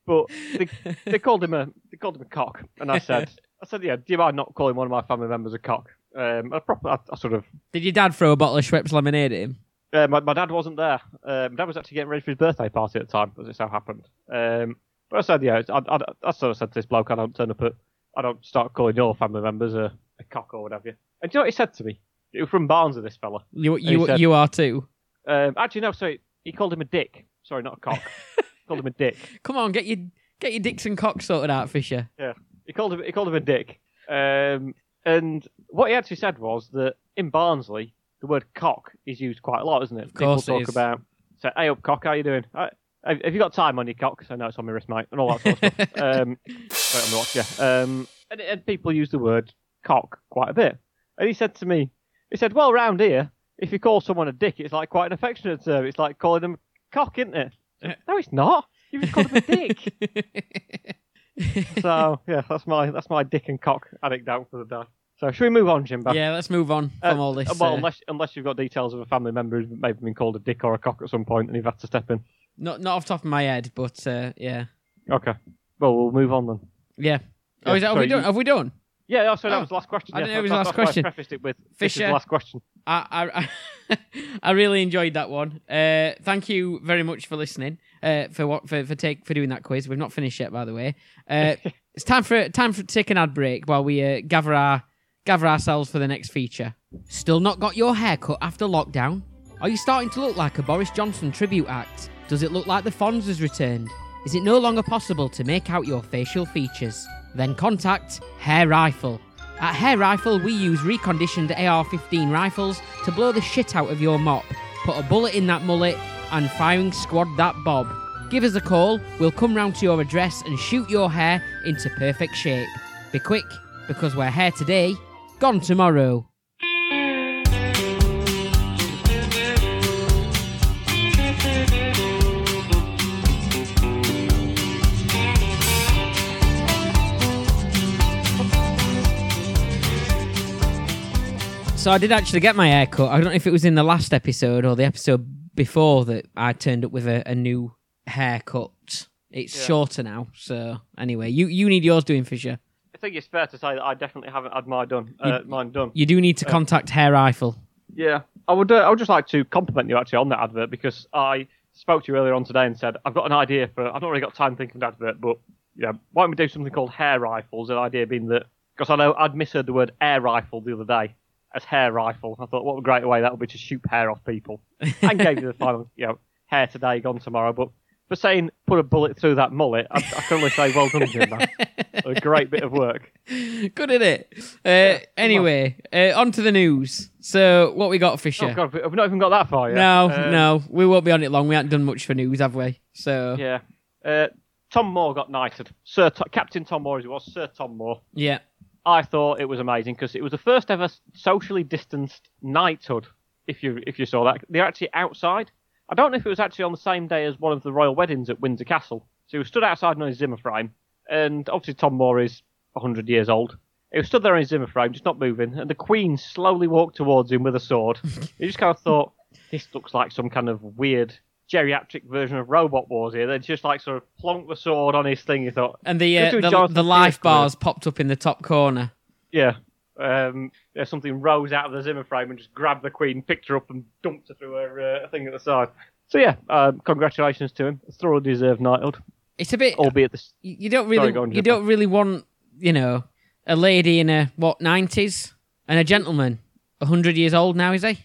[SPEAKER 2] but they, they called him a they called him a cock, and I said, I said, yeah, do you mind not calling one of my family members a cock? Um, I, proper, I, I sort of.
[SPEAKER 1] Did your dad throw a bottle of Schweppes lemonade at him?
[SPEAKER 2] Uh, my, my dad wasn't there. Uh, my dad was actually getting ready for his birthday party at the time, as it so happened. Um, but I said, yeah, I, I, I sort of said to this bloke, I don't turn up at, I don't start calling your family members a, a cock or whatever. And do you know what he said to me? It was from Barnes, of this fella.
[SPEAKER 1] You you
[SPEAKER 2] said-
[SPEAKER 1] you are too.
[SPEAKER 2] Um, actually, no, sorry, he called him a dick. Sorry, not a cock. called him a dick.
[SPEAKER 1] Come on, get your get your dicks and cocks sorted out, Fisher.
[SPEAKER 2] Yeah, he called him. He called him a dick. Um, and what he actually said was that in Barnsley, the word cock is used quite a lot, isn't it?
[SPEAKER 1] Of course it
[SPEAKER 2] People talk
[SPEAKER 1] is.
[SPEAKER 2] about say, "Hey up, cock, how you doing? Uh, have you got time on your cock?" So no, it's on my wrist, mate, and all that sort of stuff. Um, sorry, on the watch, yeah. Um, and, and people use the word cock quite a bit. And he said to me, he said, "Well, round here, if you call someone a dick, it's like quite an affectionate term. It's like calling them cock, isn't it?" No, it's not. You just called them a dick. so yeah, that's my that's my dick and cock anecdote for the day. So should we move on, Jimbo?
[SPEAKER 1] yeah, let's move on
[SPEAKER 2] Uh,
[SPEAKER 1] from all this.
[SPEAKER 2] Well,
[SPEAKER 1] uh,
[SPEAKER 2] unless unless you've got details of a family member who's maybe been called a dick or a cock at some point and you've had to step in.
[SPEAKER 1] not not off the top of my head, but uh, yeah,
[SPEAKER 2] Okay. Well, we'll move on then.
[SPEAKER 1] yeah. Oh,
[SPEAKER 2] Yeah,
[SPEAKER 1] is that, have we done?
[SPEAKER 2] you-
[SPEAKER 1] Have we done?
[SPEAKER 2] Yeah, oh, sorry,
[SPEAKER 1] Oh,
[SPEAKER 2] that was the last question.
[SPEAKER 1] I
[SPEAKER 2] yeah,
[SPEAKER 1] didn't know it was the last question.
[SPEAKER 2] prefaced it with
[SPEAKER 1] Fisher.
[SPEAKER 2] last question.
[SPEAKER 1] I I, I really enjoyed that one. Uh, thank you very much for listening. Uh, for what for for take for doing that quiz. We've not finished yet, by the way. Uh, it's time for time for take an ad break while we uh, gather our gather ourselves for the next feature. Still not got your hair cut after lockdown? Are you starting to look like a Boris Johnson tribute act? Does it look like the Fonz has returned? Is it no longer possible to make out your facial features? Then contact Hair Rifle. At Hair Rifle, we use reconditioned AR 15 rifles to blow the shit out of your mop, put a bullet in that mullet, and firing squad that bob. Give us a call, we'll come round to your address and shoot your hair into perfect shape. Be quick, because we're here today, gone tomorrow. So I did actually get my hair cut. I don't know if it was in the last episode or the episode before that I turned up with a, a new haircut. It's
[SPEAKER 2] Yeah.
[SPEAKER 1] shorter now. So anyway, you you need yours doing Fisher.
[SPEAKER 2] I think it's fair to say that I definitely haven't had mine done. Uh, mine done.
[SPEAKER 1] You do need to
[SPEAKER 2] Uh,
[SPEAKER 1] contact Hair Rifle.
[SPEAKER 2] Yeah. I would uh, I would just like to compliment you actually on that advert because I spoke to you earlier on today and said I've got an idea for I've not really got time to think of an advert, but yeah, why don't we do something called hair rifles? The idea being that because I know I'd misheard the word air rifle the other day as hair rifle. I thought what a great way that would be to shoot hair off people. and gave you the final you know hair today, gone tomorrow, but. For saying put a bullet through that mullet, I, I can only say well done, Jim. man. A great bit of work.
[SPEAKER 1] Good at it. Uh, anyway, uh, on to the news. So, what we got, Fisher?
[SPEAKER 2] Oh God, we've not even got that far yet.
[SPEAKER 1] no,
[SPEAKER 2] Um,
[SPEAKER 1] no, we won't be on it long. We haven't done much for news, have we? So,
[SPEAKER 2] Yeah. Uh, Tom Moore got knighted. Sir To- Captain Tom Moore, as it was, Sir Tom Moore.
[SPEAKER 1] yeah.
[SPEAKER 2] I thought it was amazing because it was the first ever socially distanced knighthood. If you if you saw that, they're actually outside. I don't know if it was actually on the same day as one of the royal weddings at Windsor Castle. So he was stood outside on his Zimmer frame, and obviously Tom Moore is 100 years old. He was stood there in his Zimmer frame, just not moving, and the Queen slowly walked towards him with a sword. you just kind of thought, this looks like some kind of weird geriatric version of Robot Wars here. They just like sort of plonked the sword on his thing. You thought,
[SPEAKER 1] And the uh, the, the life bars popped up in the top corner.
[SPEAKER 2] Yeah. Um, something rose out of the Zimmer frame and just grabbed the Queen, picked her up, and dumped her through her uh, thing at the side. So yeah, um, congratulations to him. Thoroughly deserved knighthood,
[SPEAKER 1] It's a bit.
[SPEAKER 2] albeit this.
[SPEAKER 1] you don't really. You don't really want, you know, a lady in a what nineties and a gentleman, hundred years old now, is he?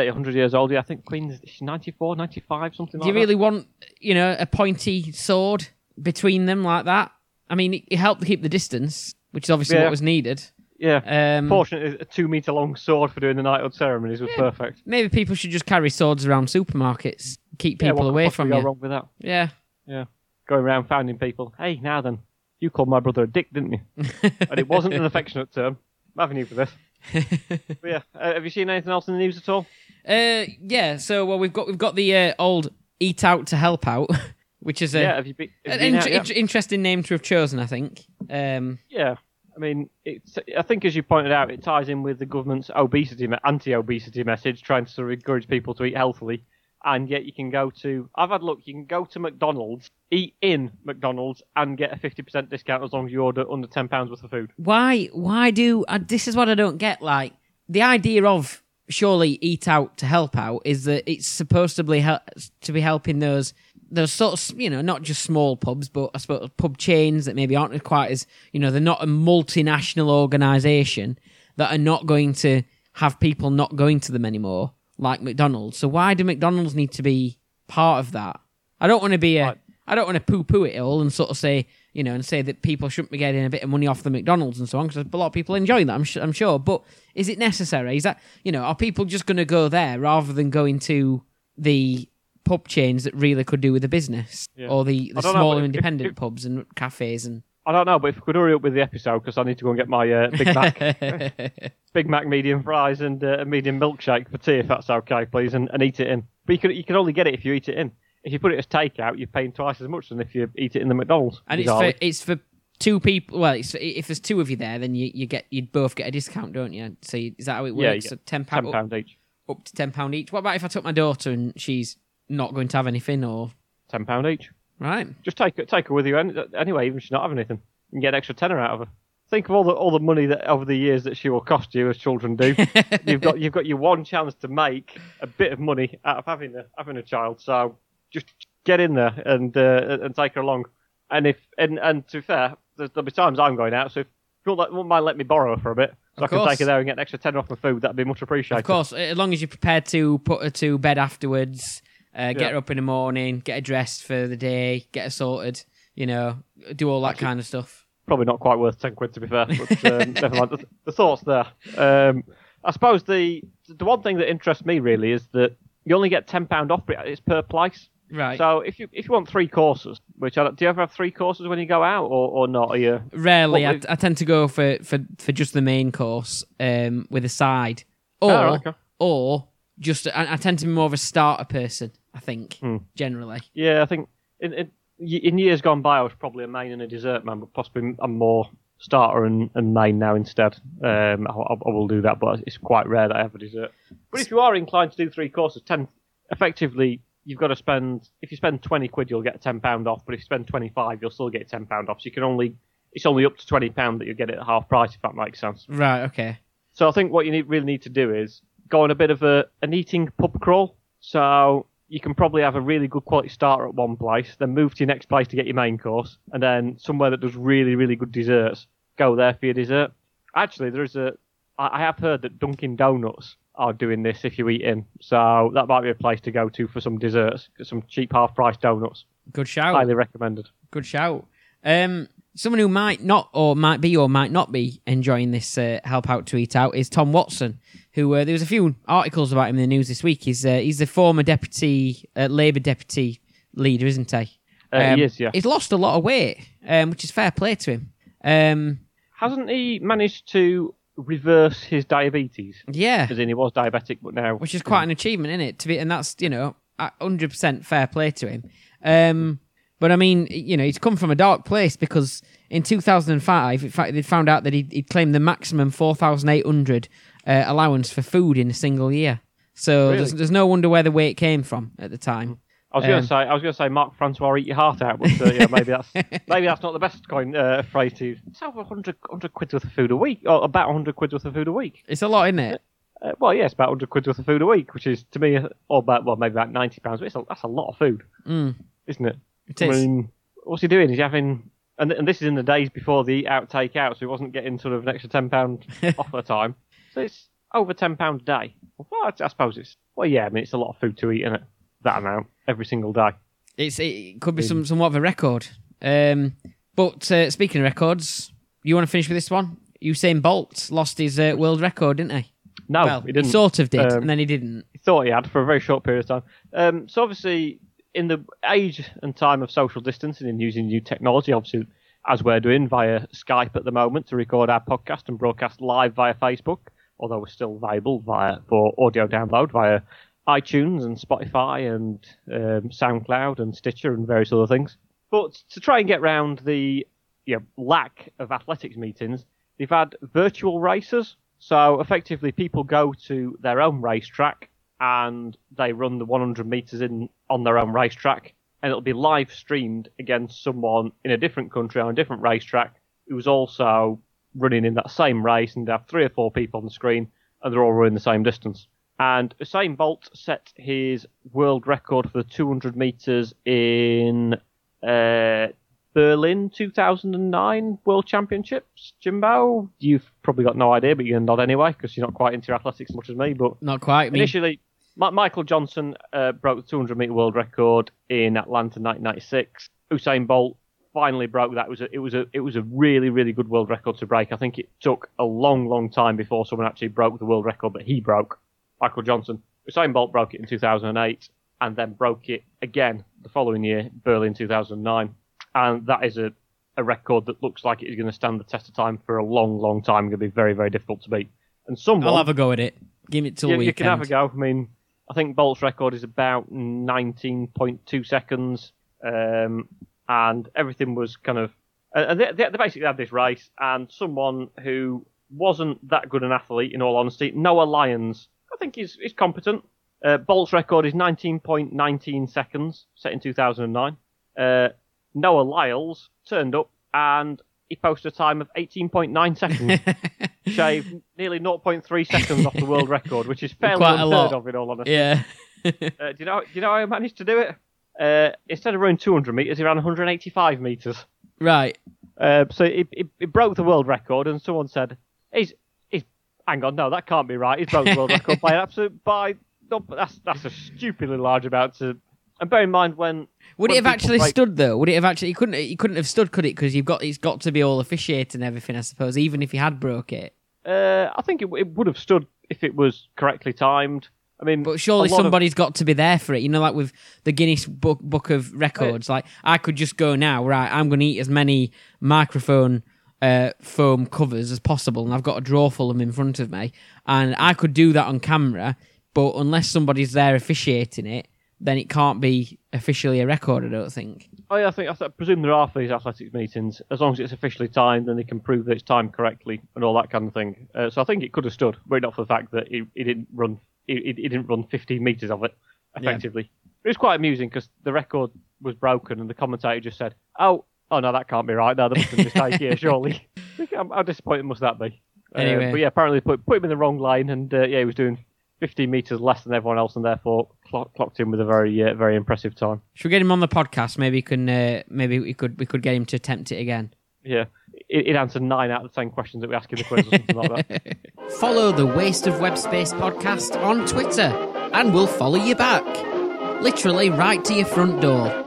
[SPEAKER 2] Uh, 100 years old, yeah. I think Queen's she's 94, 95, something
[SPEAKER 1] Do
[SPEAKER 2] like
[SPEAKER 1] you really want, you know, a pointy sword between them like that? I mean, it, it helped to keep the distance, which is obviously
[SPEAKER 2] Yeah.
[SPEAKER 1] what was needed.
[SPEAKER 2] Yeah.
[SPEAKER 1] Um,
[SPEAKER 2] Fortunately, a two meter long sword for doing the knighthood ceremonies was perfect.
[SPEAKER 1] maybe people should just carry swords around supermarkets, keep
[SPEAKER 2] Yeah,
[SPEAKER 1] people
[SPEAKER 2] what could
[SPEAKER 1] away
[SPEAKER 2] possibly
[SPEAKER 1] from
[SPEAKER 2] go
[SPEAKER 1] you.
[SPEAKER 2] wrong with that?
[SPEAKER 1] Yeah.
[SPEAKER 2] Yeah. Going around finding people. Hey, now then, you called my brother a dick, didn't you? and it wasn't an affectionate term. I'm having you for this. But yeah, uh, have you seen anything else in the news at all?
[SPEAKER 1] Uh, yeah. So well, we've got we've got the uh, old eat out to help out, which is a
[SPEAKER 2] yeah, have you been? Have
[SPEAKER 1] an
[SPEAKER 2] you been
[SPEAKER 1] int-
[SPEAKER 2] out
[SPEAKER 1] int- interesting name to have chosen. I think. Um,
[SPEAKER 2] Yeah, I mean, it's, I think as you pointed out, it ties in with the government's obesity, anti-obesity message, trying to sort of encourage people to eat healthily. And yet you can go to, I've had a look, you can go to McDonald's, eat in McDonald's, and get a 50% discount as long as you order under £10 worth of food.
[SPEAKER 1] why why do uh, this is what I don't get. Like the idea of surely eat out to help out is that it's supposed to to be helping those those sorts you know not just small pubs but I suppose pub chains that maybe aren't quite as you know they're not a multinational organization that are not going to have people not going to them anymore like McDonald's. So why do McDonald's need to be part of that? I don't want to be a. I don't want to poo-poo it all and sort of say, you know, and say that people shouldn't be getting a bit of money off the McDonald's and so on, because a lot of people enjoy that, I'm, su- I'm sure. But is it necessary? Is that, you know, are people just going to go there rather than going to the pub chains that really could do with the business
[SPEAKER 2] Yeah.
[SPEAKER 1] or the, the
[SPEAKER 2] don't know,
[SPEAKER 1] smaller
[SPEAKER 2] if-
[SPEAKER 1] independent
[SPEAKER 2] if-
[SPEAKER 1] pubs and cafes and
[SPEAKER 2] I don't know, but if we could hurry up with the episode, because I need to go and get my uh, Big Mac, Big Mac medium fries and uh, a medium milkshake for tea, if that's okay, please, and, and eat it in. But you can, you can only get it if you eat it in. If you put it as takeout, you're paying twice as much than if you eat it in the McDonald's.
[SPEAKER 1] and it's for it's for two people. Well, if there's two of you there, then you, you get you'd both get a discount, don't you? So you- is that how it works?
[SPEAKER 2] Yeah,
[SPEAKER 1] so ten pound
[SPEAKER 2] pound each.
[SPEAKER 1] up to ten pound each. What about if I took my daughter and she's not going to have anything, or
[SPEAKER 2] Ten pound each.
[SPEAKER 1] right?
[SPEAKER 2] Just take take her with you anyway, even if she's not having anything. You can get an extra tenner out of her. Think of all the all the money that over the years that she will cost you, as children do. you've got you've got your one chance to make a bit of money out of having a having a child. So just get in there and uh, and take her along. And if and and to be fair, there'll be times I'm going out. So if you won't, mind let me borrow her for a bit, so
[SPEAKER 1] Of
[SPEAKER 2] I can
[SPEAKER 1] course.
[SPEAKER 2] take her there and get an extra tenner off my food. That'd be much appreciated.
[SPEAKER 1] Of course, as long as you're prepared to put her to bed afterwards, uh, get
[SPEAKER 2] Yeah.
[SPEAKER 1] her up in the morning, get her dressed for the day, get her sorted, you know, do all that
[SPEAKER 2] Actually-
[SPEAKER 1] kind of stuff.
[SPEAKER 2] probably not quite worth 10 quid to be fair but um, never mind the, the thoughts there um, i suppose the the one thing that interests me really is that you only get 10 pound off it's per place
[SPEAKER 1] Right.
[SPEAKER 2] so if you if you want three courses which I don't, you ever have three courses when you go out or, or not are you
[SPEAKER 1] Rarely, I,
[SPEAKER 2] what-
[SPEAKER 1] I tend to go for, for, for just the main course um, with a side, or
[SPEAKER 2] Oh, okay.
[SPEAKER 1] or just I, I tend to be more of a starter person. I think
[SPEAKER 2] Hmm.
[SPEAKER 1] generally.
[SPEAKER 2] yeah i think in, in in years gone by i was probably a main and a dessert man but possibly i'm more starter and, and main now instead um, I, I will do that but it's quite rare that i have a dessert But if you are inclined to do three courses, ten effectively you've got to spend. If you spend twenty quid, you'll get ten pound off. But if you spend twenty five, you'll still get ten pound off. So you can only. It's only up to twenty pound that you get it at half price, if that makes sense.
[SPEAKER 1] Right. Okay.
[SPEAKER 2] So I think what you need, really need to do is go on a bit of a an eating pub crawl. So you can probably have a really good quality starter at one place, then move to your next place to get your main course, and then somewhere that does really really good desserts. Go there for your dessert. Actually, there is a. I I have heard that Dunkin' Donuts are doing this if you eat in, so that might be a place to go to for some desserts, some cheap half price donuts.
[SPEAKER 1] Good shout.
[SPEAKER 2] Highly recommended.
[SPEAKER 1] Good shout. Um, someone who might not, or might be, or might not be enjoying this uh, help out to eat out is Tom Watson. Who uh, there was a few articles about him in the news this week. He's uh, he's the former deputy uh, Labour deputy leader, isn't he?
[SPEAKER 2] Uh,
[SPEAKER 1] Um,
[SPEAKER 2] he is, yeah.
[SPEAKER 1] He's lost a lot of weight, um, which is fair play to him. Um,
[SPEAKER 2] Hasn't he managed to reverse his diabetes?
[SPEAKER 1] yeah,
[SPEAKER 2] As in, he was diabetic, but now.
[SPEAKER 1] which is quite an achievement, isn't it? To be, and that's you know, hundred percent fair play to him. Um, but I mean, you know, he's come from a dark place because in 2005, in fact, they found out that he'd, he'd claimed the maximum 4,800 uh, allowance for food in a single year. So
[SPEAKER 2] Really?
[SPEAKER 1] there's, there's no wonder where the weight came from at the time.
[SPEAKER 2] I was going
[SPEAKER 1] um,
[SPEAKER 2] to say, I was going to say, Mark Francois, eat your heart out, but uh, yeah, maybe that's maybe that's not the best coin uh, phrase to use. It's over 100, 100 quid worth of food a week, or about 100 quid worth of food a week.
[SPEAKER 1] It's a lot, isn't it?
[SPEAKER 2] Uh, well, yeah, it's about 100 quid worth of food a week, which is to me, uh, or about well, maybe about 90 pounds. But it's a, that's a lot of food,
[SPEAKER 1] Mm,
[SPEAKER 2] isn't it?
[SPEAKER 1] it
[SPEAKER 2] I
[SPEAKER 1] is.
[SPEAKER 2] mean, what's he doing? He's having, and, and this is in the days before the eat out take out, so he wasn't getting sort of an extra ten pound off at the time. So it's over ten pound a day. Well, I, I suppose it's well, yeah. I mean, it's a lot of food to eat, isn't it? That amount every single day.
[SPEAKER 1] It's it could be some somewhat of a record. Um, but uh, speaking of records, you want to finish with this one? Usain Bolt lost his uh, world record, didn't he?
[SPEAKER 2] No,
[SPEAKER 1] well,
[SPEAKER 2] he didn't.
[SPEAKER 1] sort of did,
[SPEAKER 2] Um,
[SPEAKER 1] and then he didn't.
[SPEAKER 2] he thought he had for a very short period of time. Um, so obviously, in the age and time of social distancing and using new technology, obviously as we're doing via Skype at the moment to record our podcast and broadcast live via Facebook, although we're still viable via for audio download via iTunes and Spotify and um, SoundCloud and Stitcher and various other things. But to try and get round the you know, lack of athletics meetings, they've had virtual races. So effectively, people go to their own racetrack and they run the 100 meters in on their own racetrack, and it'll be live streamed against someone in a different country on a different racetrack who's also running in that same race, and they have three or four people on the screen, and they're all running the same distance. And Usain Bolt set his world record for the 200 meters in uh, Berlin 2009 World Championships. Jimbo, you've probably got no idea, but you're nod anyway because you're not quite into athletics as much as me. But
[SPEAKER 1] Not quite. Mean,
[SPEAKER 2] initially, Ma- Michael Johnson uh, broke the 200 meter world record in Atlanta 1996. Usain Bolt finally broke that. It was a, it was a it was a really really good world record to break. I think it took a long long time before someone actually broke the world record, but he broke. Michael Johnson. Usain Bolt broke it in 2008 and then broke it again the following year, Berlin 2009. And that is a, a record that looks like it is going to stand the test of time for a long, long time. Going to be very, very difficult to beat. And someone,
[SPEAKER 1] I'll have a go at it. Give it till
[SPEAKER 2] you,
[SPEAKER 1] weekend.
[SPEAKER 2] you can have a go. I mean, I think Bolt's record is about 19.2 seconds, um, and everything was kind of. Uh, they, they they basically had this race, and someone who wasn't that good an athlete, in all honesty, Noah Lyles, I think he's, he's competent. Uh, Bolt's record is 19.19 seconds, set in 2009. Uh, Noah Lyles turned up and he posted a time of 18.9 seconds shave nearly 0.3 seconds off the world record, which is fairly
[SPEAKER 1] Quite a
[SPEAKER 2] unheard of in all honesty.
[SPEAKER 1] yeah.
[SPEAKER 2] Uh, do you know? Do you know how I managed to do it? Uh, instead of running 200 meters, he ran 185 meters.
[SPEAKER 1] right.
[SPEAKER 2] Uh, so it, it, it broke the world record, and someone said, "He's, he's, hang on, no, that can't be right. He's broke the world record by an absolute by. No, that's that's a stupidly large amount to." And bear in mind when
[SPEAKER 1] Would
[SPEAKER 2] when
[SPEAKER 1] it have actually
[SPEAKER 2] break-
[SPEAKER 1] stood though? Would it have actually? He couldn't. He couldn't have stood, could it? Because you've got. It's got to be all officiated and everything. I suppose, even if he had broke it.
[SPEAKER 2] Uh, I think it, it would have stood if it was correctly timed. I mean,
[SPEAKER 1] But surely
[SPEAKER 2] lot of-
[SPEAKER 1] somebody's got to be there for it. You know, like with the Guinness Book Book of Records. Like I could just go now. Right, I'm going to eat as many microphone uh, foam covers as possible, and I've got a drawer full of them in front of me, and I could do that on camera. But unless somebody's there officiating it, then it can't be officially a record. I don't think.
[SPEAKER 2] Oh, yeah, I think I th- presume there are for these athletics meetings. As long as it's officially timed, then they can prove that it's timed correctly and all that kind of thing. Uh, so I think it could have stood, were it not for the fact that he, he didn't run he, he he didn't run 15 meters of it effectively. It was quite amusing because the record was broken and the commentator just said, "Oh, oh no, that can't be right. No, there must be a mistake here, surely." How disappointing must that be? Uh,
[SPEAKER 1] Anyway.
[SPEAKER 2] but yeah, apparently put put him in the wrong line, and uh, yeah, he was doing 15 meters less than everyone else, and therefore clock, clocked in with a very uh, very impressive time.
[SPEAKER 1] Should we get him on the podcast? Maybe we can. Uh, maybe we could. We could get him to attempt it again.
[SPEAKER 2] Yeah, it, it answered nine out of the ten questions that we asked in the quiz or something like that.
[SPEAKER 1] Follow the Waste of Web Space podcast on Twitter, and we'll follow you back. Literally right to your front door.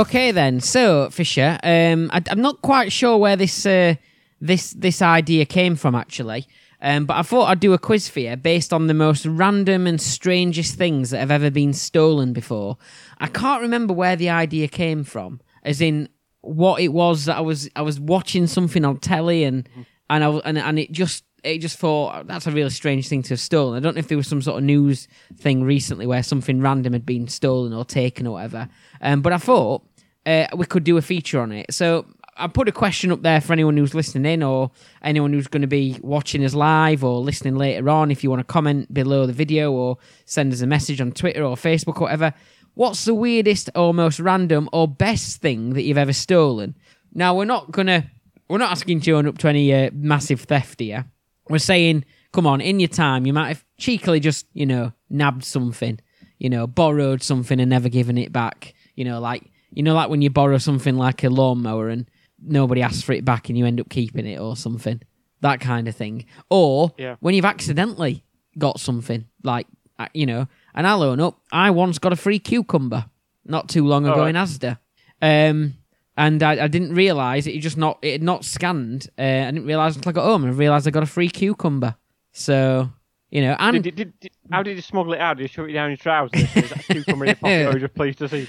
[SPEAKER 1] Okay then. So Fisher, um, I, am not quite sure where this uh, this this idea came from actually, um, but I thought I'd do a quiz for you based on the most random and strangest things that have ever been stolen before. I can't remember where the idea came from, as in what it was that I was I was watching something on telly and and I and and it just it just thought that's a really strange thing to have stolen. I don't know if there was some sort of news thing recently where something random had been stolen or taken or whatever. Um, but I thought uh, we could do a feature on it. So I put a question up there for anyone who's listening in or anyone who's going to be watching us live or listening later on. If you want to comment below the video or send us a message on Twitter or Facebook or whatever. What's the weirdest or most random or best thing that you've ever stolen? Now we're not gonna we're not asking to own up to any uh, massive theft here. We're saying, come on, in your time, you might have cheekily just you know nabbed something, you know, borrowed something and never given it back. You know, like you know, like when you borrow something like a lawnmower and nobody asks for it back and you end up keeping it or something. That kind of thing. Or
[SPEAKER 2] Yeah.
[SPEAKER 1] when you've accidentally got something, like, uh, you know, and I'll own up, I once got a free cucumber not too long ago
[SPEAKER 2] Alright.
[SPEAKER 1] in Asda. Um, and I, I didn't realise it just not it had not scanned. Uh, I didn't realise until I got home and realised I got a free cucumber. So you know, and
[SPEAKER 2] Did, did, did, how did you smuggle it out? Did you shove it down your trousers? Is that cucumber in your pocket, or you just pleased to see?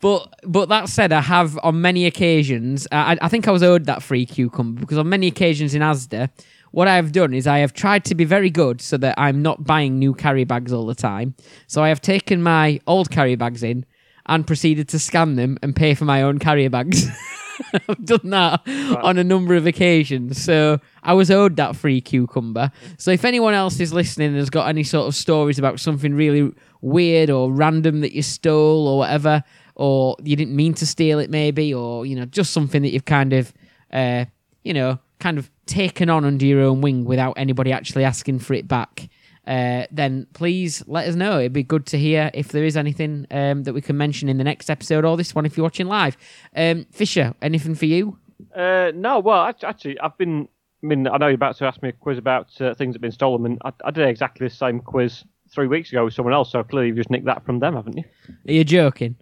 [SPEAKER 1] but but that said, I have on many occasions. I, I think I was owed that free cucumber because on many occasions in Asda, what I have done is I have tried to be very good so that I'm not buying new carry bags all the time. So I have taken my old carry bags in and proceeded to scan them and pay for my own carrier bags. I've done that on a number of occasions. So I was owed that free cucumber. So if anyone else is listening and has got any sort of stories about something really weird or random that you stole or whatever, or you didn't mean to steal it maybe, or you know, just something that you've kind of uh, you know, kind of taken on under your own wing without anybody actually asking for it back. Uh, then please let us know. It'd be good to hear if there is anything um, that we can mention in the next episode or this one if you're watching live. Um, Fisher, anything for you?
[SPEAKER 2] Uh, no, well, actually, I've been. I mean, I know you're about to ask me a quiz about uh, things that have been stolen, and I, I did exactly the same quiz three weeks ago with someone else. So clearly, you've just nicked that from them, haven't you?
[SPEAKER 1] Are you joking?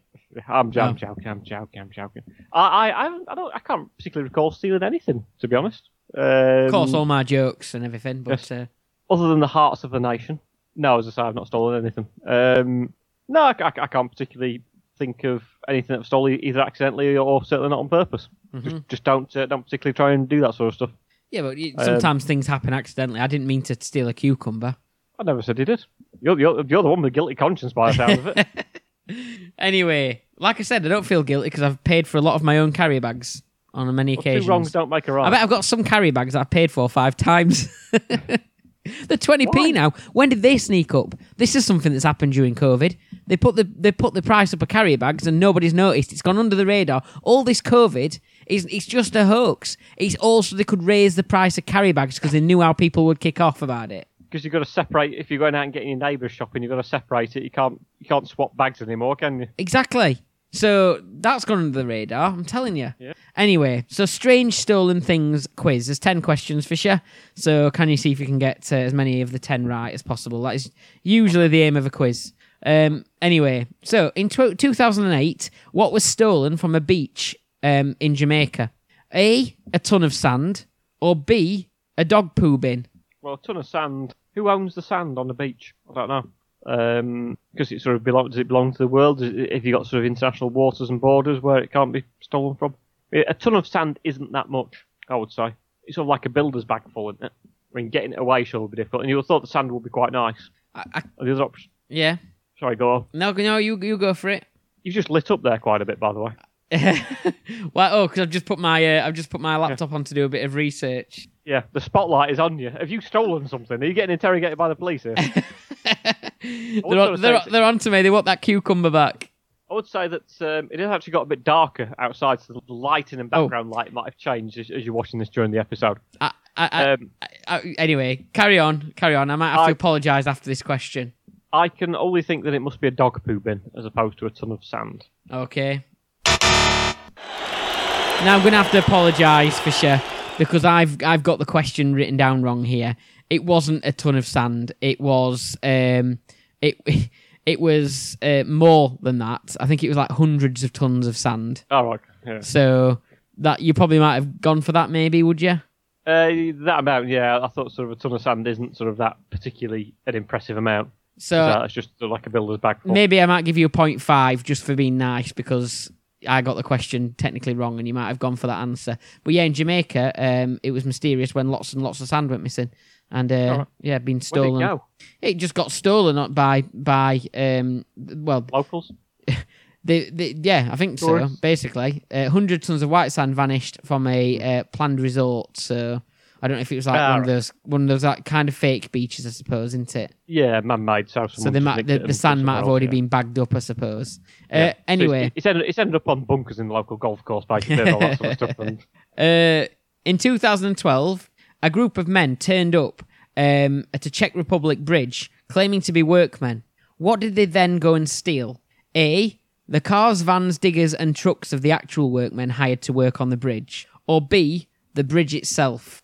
[SPEAKER 2] I'm,
[SPEAKER 1] Oh.
[SPEAKER 2] I'm joking. I'm joking. I'm joking. I, I, I, I don't. I can't particularly recall stealing anything, to be honest. Um,
[SPEAKER 1] Of course, all my jokes and everything, but
[SPEAKER 2] yes. Other than the hearts of the nation. No, as I say, I've not stolen anything. Um, no, I, I- I can't particularly think of anything that I've stolen either accidentally or certainly not on purpose.
[SPEAKER 1] Mm-hmm.
[SPEAKER 2] Just, just don't uh, don't particularly try and do that sort of stuff.
[SPEAKER 1] yeah, but you-
[SPEAKER 2] Um,
[SPEAKER 1] sometimes things happen accidentally. I didn't mean to steal a cucumber.
[SPEAKER 2] I never said he did. You're, you're, you're the one with a guilty conscience by the sound of it.
[SPEAKER 1] Anyway, like I said, I don't feel guilty because I've paid for a lot of my own carry bags on many
[SPEAKER 2] Well, two
[SPEAKER 1] occasions.
[SPEAKER 2] wrongs don't make a right.
[SPEAKER 1] I bet I've got some carry bags that I've paid for five times. the twenty p now. When did they sneak up? This is something that's happened during COVID. They put the they put the price up of carrier bags and nobody's noticed. It's gone under the radar. All this COVID is it's just a hoax. It's also they could raise the price of carry bags because they knew how people would kick off about it.
[SPEAKER 2] Because you've got to separate. If you're going out and getting your neighbours shopping, you've got to separate it. You can't you can't swap bags anymore, can you?
[SPEAKER 1] Exactly. So that's gone under the radar. I'm telling you.
[SPEAKER 2] Yeah.
[SPEAKER 1] Anyway, so strange stolen things quiz. There's ten questions, Fisher. So can you see if you can get uh, as many of the ten right as possible? That is usually the aim of a quiz. Um. Anyway, so in tw- 2008, what was stolen from a beach um in Jamaica? A. A ton of sand, or B. A dog poo bin.
[SPEAKER 2] Well, a ton of sand. Who owns the sand on the beach? I don't know. Um, because it sort of belongs. Does it belong to the world? If you got sort of international waters and borders where it can't be stolen from? A ton of sand isn't that much. I would say it's sort of like a builder's bag full, isn't it? I mean, getting it away will be difficult. And you would have thought the sand would be quite nice.
[SPEAKER 1] I, I,
[SPEAKER 2] the other option.
[SPEAKER 1] yeah.
[SPEAKER 2] Sorry, go on.
[SPEAKER 1] No, no, you you go for it.
[SPEAKER 2] You've just lit up there quite a bit, by the way.
[SPEAKER 1] well, oh, because I've just put my uh, I've just put my laptop on to do a bit of research.
[SPEAKER 2] Yeah, the spotlight is on you. Have you stolen something? Are you getting interrogated by the police here?
[SPEAKER 1] they're, on, they're, they're on to me. They want that cucumber back.
[SPEAKER 2] I would say that um, it has actually got a bit darker outside, so the lighting and
[SPEAKER 1] Oh.
[SPEAKER 2] background light might have changed as, as you're watching this during the episode.
[SPEAKER 1] I, I, I,
[SPEAKER 2] Um,
[SPEAKER 1] I- anyway, carry on, carry on. I might have to apologise after this question.
[SPEAKER 2] I can only think that it must be a dog poo bin as opposed to a ton of sand.
[SPEAKER 1] Okay. Now I'm going to have to apologise for sure because I've I've got the question written down wrong here. It wasn't a ton of sand. It was um it it was uh, more than that. I think it was like hundreds of tons of sand.
[SPEAKER 2] Oh, right. Yeah.
[SPEAKER 1] So that you probably might have gone for that. Maybe would you?
[SPEAKER 2] Uh, that amount, yeah. I thought sort of a ton of sand isn't sort of that particularly an impressive amount.
[SPEAKER 1] So
[SPEAKER 2] it's just like a builder's bag. full.
[SPEAKER 1] maybe I might give you a point five just for being nice because I got the question technically wrong and you might have gone for that answer. But yeah, in Jamaica, um, it was mysterious when lots and lots of sand went missing, and uh,
[SPEAKER 2] Alright.
[SPEAKER 1] yeah, been
[SPEAKER 2] it
[SPEAKER 1] stolen.
[SPEAKER 2] go?
[SPEAKER 1] It just got stolen by by um, well,
[SPEAKER 2] Locals?
[SPEAKER 1] the, the yeah, I think so. Basically, uh, hundred tons of white sand vanished from a uh, planned resort. So I don't know if it was like
[SPEAKER 2] Ah,
[SPEAKER 1] one of those one of those like kind of fake beaches, I suppose, isn't it?
[SPEAKER 2] Yeah, man-made. So,
[SPEAKER 1] So they might, the, the sand might have already been bagged up, I suppose. Uh, anyway,
[SPEAKER 2] it's, ended, it's ended up on bunkers in the local golf course, and all that sort of stuff. And
[SPEAKER 1] Uh, in 2012, a group of men turned up um, at a Czech Republic bridge claiming to be workmen. What did they then go and steal? A. The cars, vans, diggers, and trucks of the actual workmen hired to work on the bridge. Or B. The bridge itself.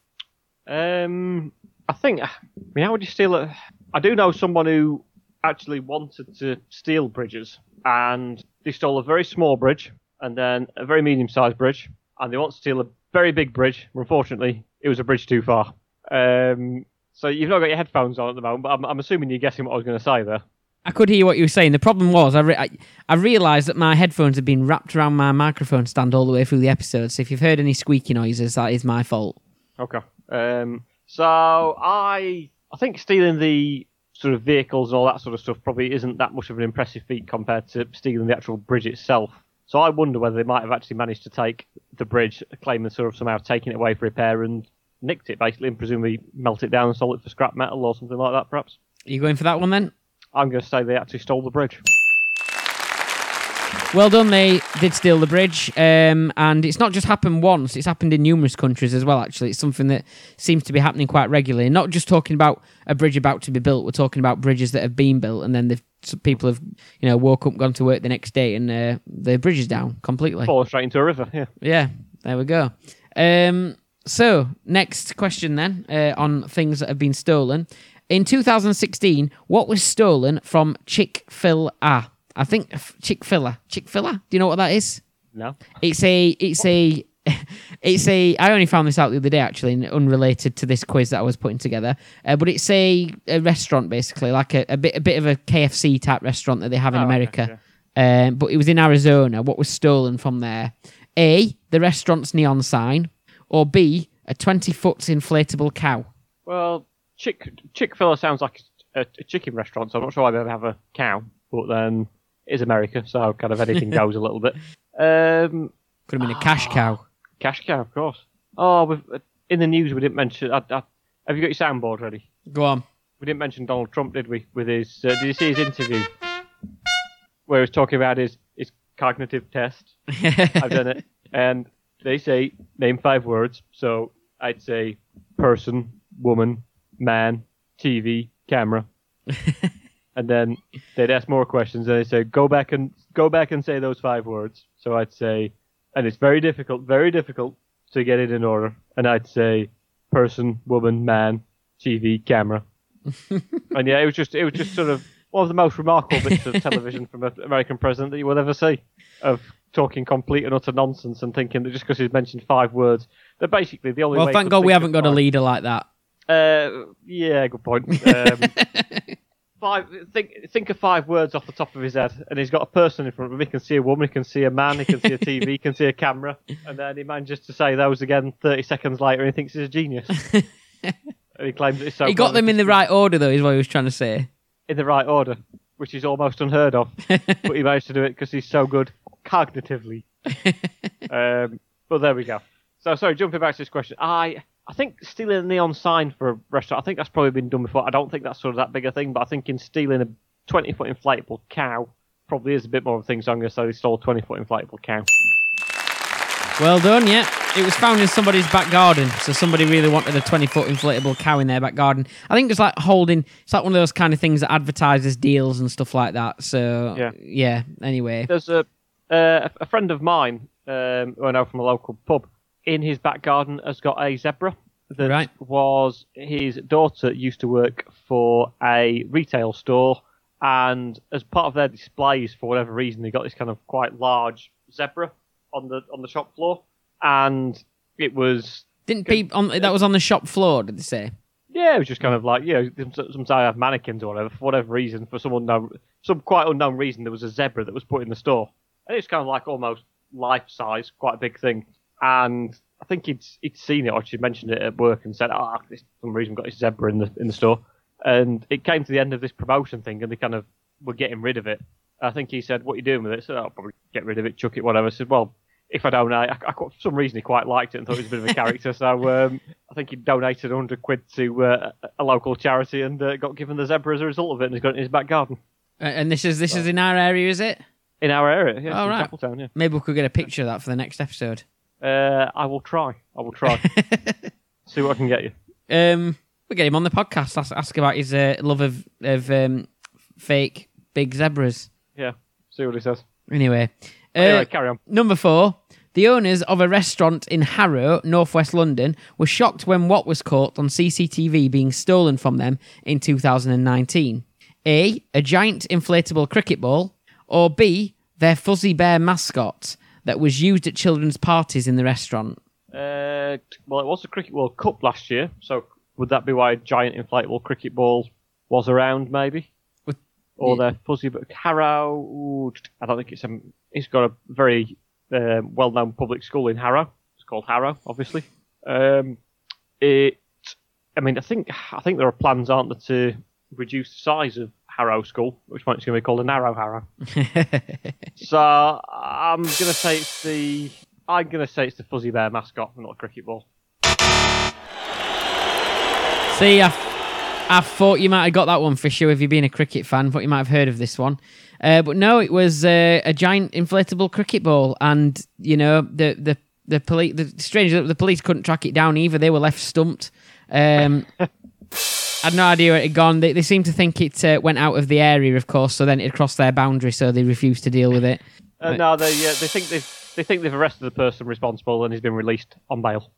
[SPEAKER 2] Um, I think. I mean, how would you steal it? I do know someone who actually wanted to steal bridges, and they stole a very small bridge and then a very medium-sized bridge, and they want to steal a very big bridge. Unfortunately, it was a bridge too far. Um, so you've not got your headphones on at the moment, but I'm, I'm assuming you're guessing what I was going to say there.
[SPEAKER 1] I could hear what you were saying. The problem was, I, re- I, I realised that my headphones had been wrapped around my microphone stand all the way through the episode. So if you've heard any squeaky noises, that is my fault.
[SPEAKER 2] Okay. Um, so I I think stealing the sort of vehicles and all that sort of stuff probably isn't that much of an impressive feat compared to stealing the actual bridge itself. So I wonder whether they might have actually managed to take the bridge, claiming sort of somehow taking it away for repair and nicked it basically, and presumably melt it down and sold it for scrap metal or something like that. Perhaps
[SPEAKER 1] Are you going for that one then?
[SPEAKER 2] I'm going to say they actually stole the bridge.
[SPEAKER 1] Well done. They did steal the bridge, um, and it's not just happened once; it's happened in numerous countries as well. Actually, it's something that seems to be happening quite regularly. Not just talking about a bridge about to be built; we're talking about bridges that have been built, and then the people have, you know, woke up, gone to work the next day, and uh, the bridge is down completely.
[SPEAKER 2] Fallen straight into a river. Yeah.
[SPEAKER 1] Yeah, there we go. Um, so, next question then uh, on things that have been stolen. In 2016, what was stolen from Chick Fil A? I think Chick Fil A. Chick Fil A. Do you know what that is?
[SPEAKER 2] No.
[SPEAKER 1] It's a. It's a. It's a. I only found this out the other day, actually, and unrelated to this quiz that I was putting together. Uh, but it's a, a restaurant, basically, like a, a bit, a bit of a KFC type restaurant that they have in
[SPEAKER 2] Oh, okay,
[SPEAKER 1] America. Um, but it was in Arizona. What was stolen from there? A. The restaurant's neon sign, or B. A twenty foot inflatable cow.
[SPEAKER 2] Well, Chick Chick Fil A sounds like a, a chicken restaurant, so I'm not sure why they'd have a cow. But then is America, so kind of anything goes a little bit. Um,
[SPEAKER 1] Could have been a cash cow.
[SPEAKER 2] cash cow, of course. Oh, we've, in the news we didn't mention. I, I, have you got your soundboard ready?
[SPEAKER 1] Go on.
[SPEAKER 2] We didn't mention Donald Trump, did we? With his, uh, did you see his interview where he was talking about his his cognitive test? I've done it, and they say name five words. So I'd say person, woman, man, TV, camera, and then they'd ask more questions, and they say go back and go back and say those five words. So I'd say, and it's very difficult, very difficult to get it in order, and I'd say person, woman, man, TV, camera, and yeah, it was just it was just sort of one of the most remarkable bits of television from an American president that you will ever see of talking complete and utter nonsense and thinking that just because he's mentioned five words, they're basically the only
[SPEAKER 1] well, thank God we haven't got a leader like that.
[SPEAKER 2] Uh, yeah, good point. Um, five. Think think of five words off the top of his head, and he's got a person in front of him. He can see a woman, he can see a man, he can see a TV, he can see a camera, and then he manages to say those again thirty seconds later, and he thinks he's a genius. and he claims he's so.
[SPEAKER 1] he got them in the right order, though, is what he was trying to say.
[SPEAKER 2] in the right order, which is almost unheard of. but he managed to do it because he's so good cognitively. um, but there we go. So sorry, jumping back to this question, I I think stealing a neon sign for a restaurant, I think that's probably been done before. I don't think that's sort of that big a thing, but I think in stealing a 20 foot inflatable cow probably is a bit more of a thing. So I'm going to say they stole a 20 foot inflatable cow.
[SPEAKER 1] Well done, yeah. It was found in somebody's back garden, so somebody really wanted a 20 foot inflatable cow in their back garden. I think it's like holding, it's like one of those kind of things that advertises deals and stuff like that. So,
[SPEAKER 2] Yeah.
[SPEAKER 1] yeah anyway.
[SPEAKER 2] There's a uh, a friend of mine um, who I know from a local pub. In his back garden has got a zebra that
[SPEAKER 1] Right.
[SPEAKER 2] was his daughter used to work for a retail store, and as part of their displays, for whatever reason, they got this kind of quite large zebra on the on the shop floor, and it was
[SPEAKER 1] Didn't people, on, that was on the shop floor, did they say?
[SPEAKER 2] Yeah, it was just kind of like you know, some- sometimes I have mannequins or whatever for whatever reason, for some unknown, some quite unknown reason, there was a zebra that was put in the store, and it's kind of like almost life size, quite a big thing. And I think he'd he'd seen it or she'd mentioned it at work and said, "Ah, this for some reason we've got this zebra in the in the store." And it came to the end of this promotion thing, and they kind of were getting rid of it. I think he said, "What are you doing with it?" Said, "I'll probably get rid of it, chuck it, whatever." I said, "Well." If I donate, I, I, for some reason he quite liked it and thought it was a bit of a character, so um, I think he donated 100 quid to uh, a local charity and uh, got given the zebra as a result of it, and he's got it in his back garden
[SPEAKER 1] Uh, and this is this is in our area, is it?
[SPEAKER 2] in our area. Yeah,
[SPEAKER 1] Oh, right.
[SPEAKER 2] Chapeltown, yeah.
[SPEAKER 1] Maybe we could get a picture of that for the next episode.
[SPEAKER 2] Uh, I will try. I will try. See what I can get you.
[SPEAKER 1] Um, we get him on the podcast. Ask, ask about his uh, love of of um, fake big zebras.
[SPEAKER 2] Yeah. See what he says.
[SPEAKER 1] Anyway, uh,
[SPEAKER 2] anyway, carry on.
[SPEAKER 1] number four. The owners of a restaurant in Harrow, northwest London, were shocked when what was caught on CCTV being stolen from them in 2019. A. A giant inflatable cricket ball, or B. Their fuzzy bear mascot that was used at children's parties in the restaurant.
[SPEAKER 2] Uh, well, it was the Cricket World Cup last year, so would that be why a giant inflatable cricket ball was around, maybe?
[SPEAKER 1] With-
[SPEAKER 2] Or
[SPEAKER 1] yeah.
[SPEAKER 2] the fuzzy but Harrow. ooh, I don't think it's um, It's got a very um, well-known public school in Harrow. It's called Harrow, obviously. Um, it. I mean, I think I think there are plans, aren't there, to reduce the size of Harrow School, which might going to be called a narrow Harrow. So I'm gonna say it's the I'm gonna say it's the fuzzy bear mascot, not a cricket ball.
[SPEAKER 1] See, I, I thought you might have got that one for sure if you've been a cricket fan. Thought you might have heard of this one, uh, but no, it was uh, a giant inflatable cricket ball, and you know the the the police. The strange that the police couldn't track it down either. They were left stumped. Um, had no idea where it had gone. They, they seem to think it uh, went out of the area, of course, so then it crossed their boundary, so they refused to deal with it.
[SPEAKER 2] Uh,
[SPEAKER 1] Right.
[SPEAKER 2] no, they uh, they think they've they think they've arrested the person responsible and he's been released on bail.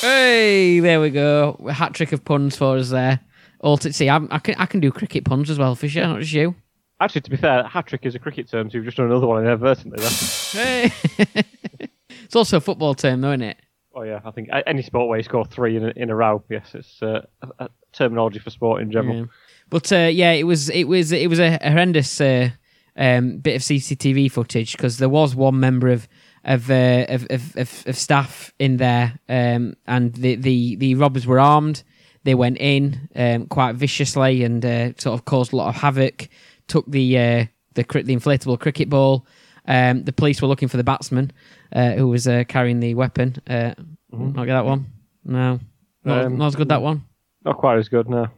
[SPEAKER 1] Hey, there we go. A hat trick of puns for us there. All to see, I'm, I can I can do cricket puns as well, for sure, not just you.
[SPEAKER 2] Actually, to be fair, hat trick is a cricket term, so you've just done another one inadvertently. There.
[SPEAKER 1] Hey. it's also a football term, though, isn't it?
[SPEAKER 2] Oh yeah, I think any sport where you score three in a, in a row, yes, it's uh, a, a terminology for sport in general.
[SPEAKER 1] Yeah. But uh, yeah, it was it was it was a horrendous uh, um, bit of CCTV footage because there was one member of of, uh, of, of, of of staff in there, um, and the, the the robbers were armed. They went in um, quite viciously and uh, sort of caused a lot of havoc. Took the uh, the the inflatable cricket ball. Um, the police were looking for the batsman uh, who was uh, carrying the weapon. Uh, Not get that one. No, not,
[SPEAKER 2] Um,
[SPEAKER 1] not as good that one.
[SPEAKER 2] Not quite as good, no.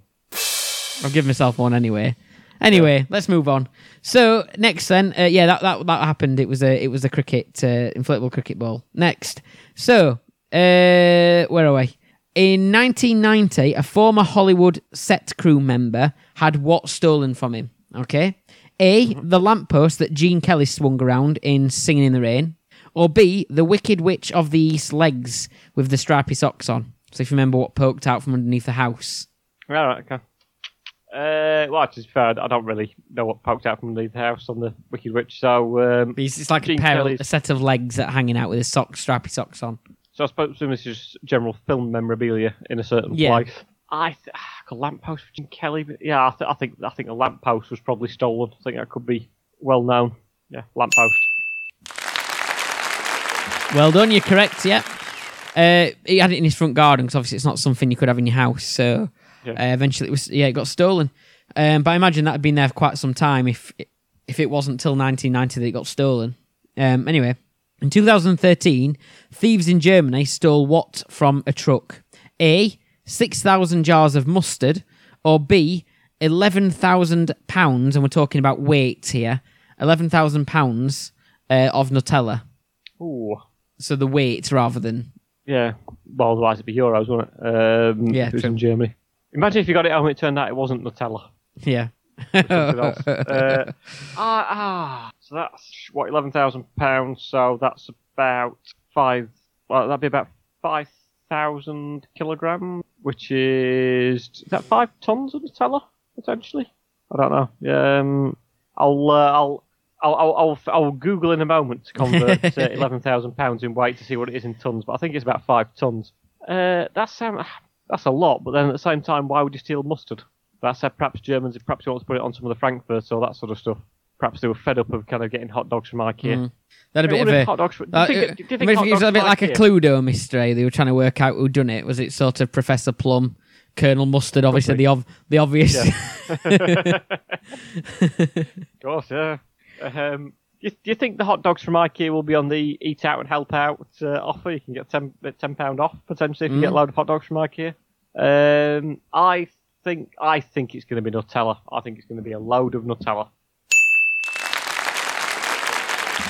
[SPEAKER 1] I'll give myself one anyway. Anyway, let's move on. So next, then, uh, yeah, that, that that happened. It was a it was a cricket uh, inflatable cricket ball. Next, so uh, where are we? In 1990, a former Hollywood set crew member had what stolen from him? Okay, A, the lamppost that Gene Kelly swung around in Singing in the Rain, or B, the Wicked Witch of the East legs with the stripy socks on. So if you remember what poked out from underneath the house.
[SPEAKER 2] All right, okay. Uh, well, to be fair, I don't really know what poked out from underneath the house on the Wicked Witch, so um,
[SPEAKER 1] It's, it's like
[SPEAKER 2] Gene
[SPEAKER 1] a pair,
[SPEAKER 2] Kelly's-
[SPEAKER 1] a set of legs that are hanging out with his socks, strappy socks on.
[SPEAKER 2] So I suppose this is just general film memorabilia in a certain
[SPEAKER 1] Yeah.
[SPEAKER 2] place. I th- a lamppost for Jim Kelly, yeah, I, th- I think I think a lamppost was probably stolen. I think that could be well known. Yeah, lamppost.
[SPEAKER 1] Well done, you're correct. Yeah, uh, he had it in his front garden because obviously it's not something you could have in your house. So
[SPEAKER 2] Yeah.
[SPEAKER 1] uh, eventually, it was yeah, it got stolen. Um, but I imagine that had been there for quite some time if if it wasn't till 1990 that it got stolen. Um, anyway, In 2013, thieves in Germany stole what from a truck? A. 6,000 jars of mustard, or B. 11,000 pounds, and we're talking about weight here, 11,000 pounds uh, of Nutella.
[SPEAKER 2] Ooh.
[SPEAKER 1] So the weight rather than.
[SPEAKER 2] Yeah. Well, otherwise it'd be euros, wouldn't it? Um,
[SPEAKER 1] Yeah,
[SPEAKER 2] if it was
[SPEAKER 1] true.
[SPEAKER 2] in Germany. Imagine if you got it home and it turned out it wasn't Nutella.
[SPEAKER 1] Yeah.
[SPEAKER 2] Something else. Uh, ah, ah. So that's what eleven thousand pounds. So that's about five. Well, that'd be about five thousand kilogram, which is is that five tons of Nutella potentially? I don't know. Um, I'll uh, I'll. I'll, I'll, I'll, I'll Google in a moment to convert uh, eleven thousand pounds in weight to see what it is in tons, but I think it's about five tons. Uh, that's um, that's a lot, but then at the same time, why would you steal mustard? That's uh, perhaps Germans, perhaps you want to put it on some of the Frankfurts or that sort of stuff. Perhaps they were fed up of kind of getting hot dogs from IKEA.
[SPEAKER 1] Mm. That a bit of a.
[SPEAKER 2] hot dogs. from- Do
[SPEAKER 1] Uh,
[SPEAKER 2] you think,
[SPEAKER 1] uh,
[SPEAKER 2] do you think
[SPEAKER 1] I mean, it was a bit like a Cluedo mystery. They were trying to work out who done it. Was it sort of Professor Plum, Colonel Mustard? Obviously,
[SPEAKER 2] be.
[SPEAKER 1] the ov- the obvious.
[SPEAKER 2] Of course, yeah. Um, do, you, think the hot dogs from IKEA will be on the Eat Out and Help Out uh, offer? You can get ten ten pound off potentially if you get
[SPEAKER 1] Mm.
[SPEAKER 2] a load of hot dogs from IKEA. Um, I think I think it's going to be Nutella. I think it's going to be a load of Nutella.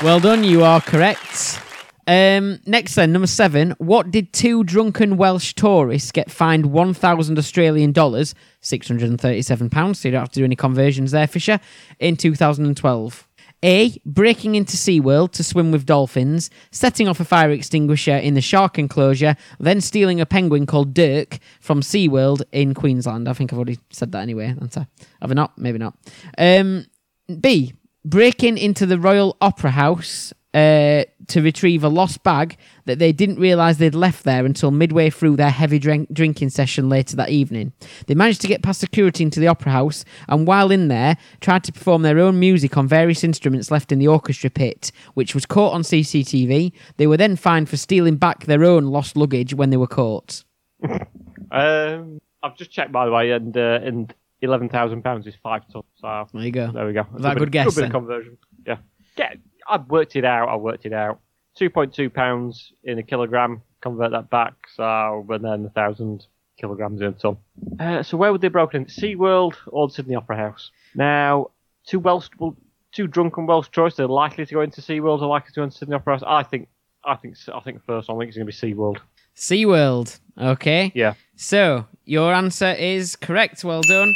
[SPEAKER 1] Well done, you are correct. Um, next then, number seven. What did two drunken Welsh tourists get fined 1,000 Australian dollars, 637 pounds, so you don't have to do any conversions there, Fisher, in 2012? A. Breaking into SeaWorld to swim with dolphins, setting off a fire extinguisher in the shark enclosure, then stealing a penguin called Dirk from SeaWorld in Queensland. I think I've already said that anyway, haven't Have I not? Maybe not. Um, B. Breaking into the Royal Opera House uh, to retrieve a lost bag that they didn't realise they'd left there until midway through their heavy drink- drinking session later that evening. They managed to get past security into the Opera House and, while in there, tried to perform their own music on various instruments left in the orchestra pit, which was caught on CCTV. They were then fined for stealing back their own lost luggage when they were caught.
[SPEAKER 2] Um, I've just checked by the way, and uh, and eleven thousand pounds is five tons. So
[SPEAKER 1] There you go.
[SPEAKER 2] there we go.
[SPEAKER 1] Was that a
[SPEAKER 2] bit-
[SPEAKER 1] good guess
[SPEAKER 2] Good bit
[SPEAKER 1] then?
[SPEAKER 2] of conversion. Yeah. Get. I've worked it out. I worked it out. Two point two pounds in a kilogram. Convert that back. So and then a thousand kilograms in a ton. Uh, so where would they broken in? SeaWorld or the Sydney Opera House? Now, two Welsh, two drunken Welsh tourists. They're likely to go into SeaWorld or likely to go into Sydney Opera House. I think. I think. I think the first one. I think it's going to be SeaWorld.
[SPEAKER 1] SeaWorld. Okay.
[SPEAKER 2] Yeah.
[SPEAKER 1] So your answer is correct. Well done.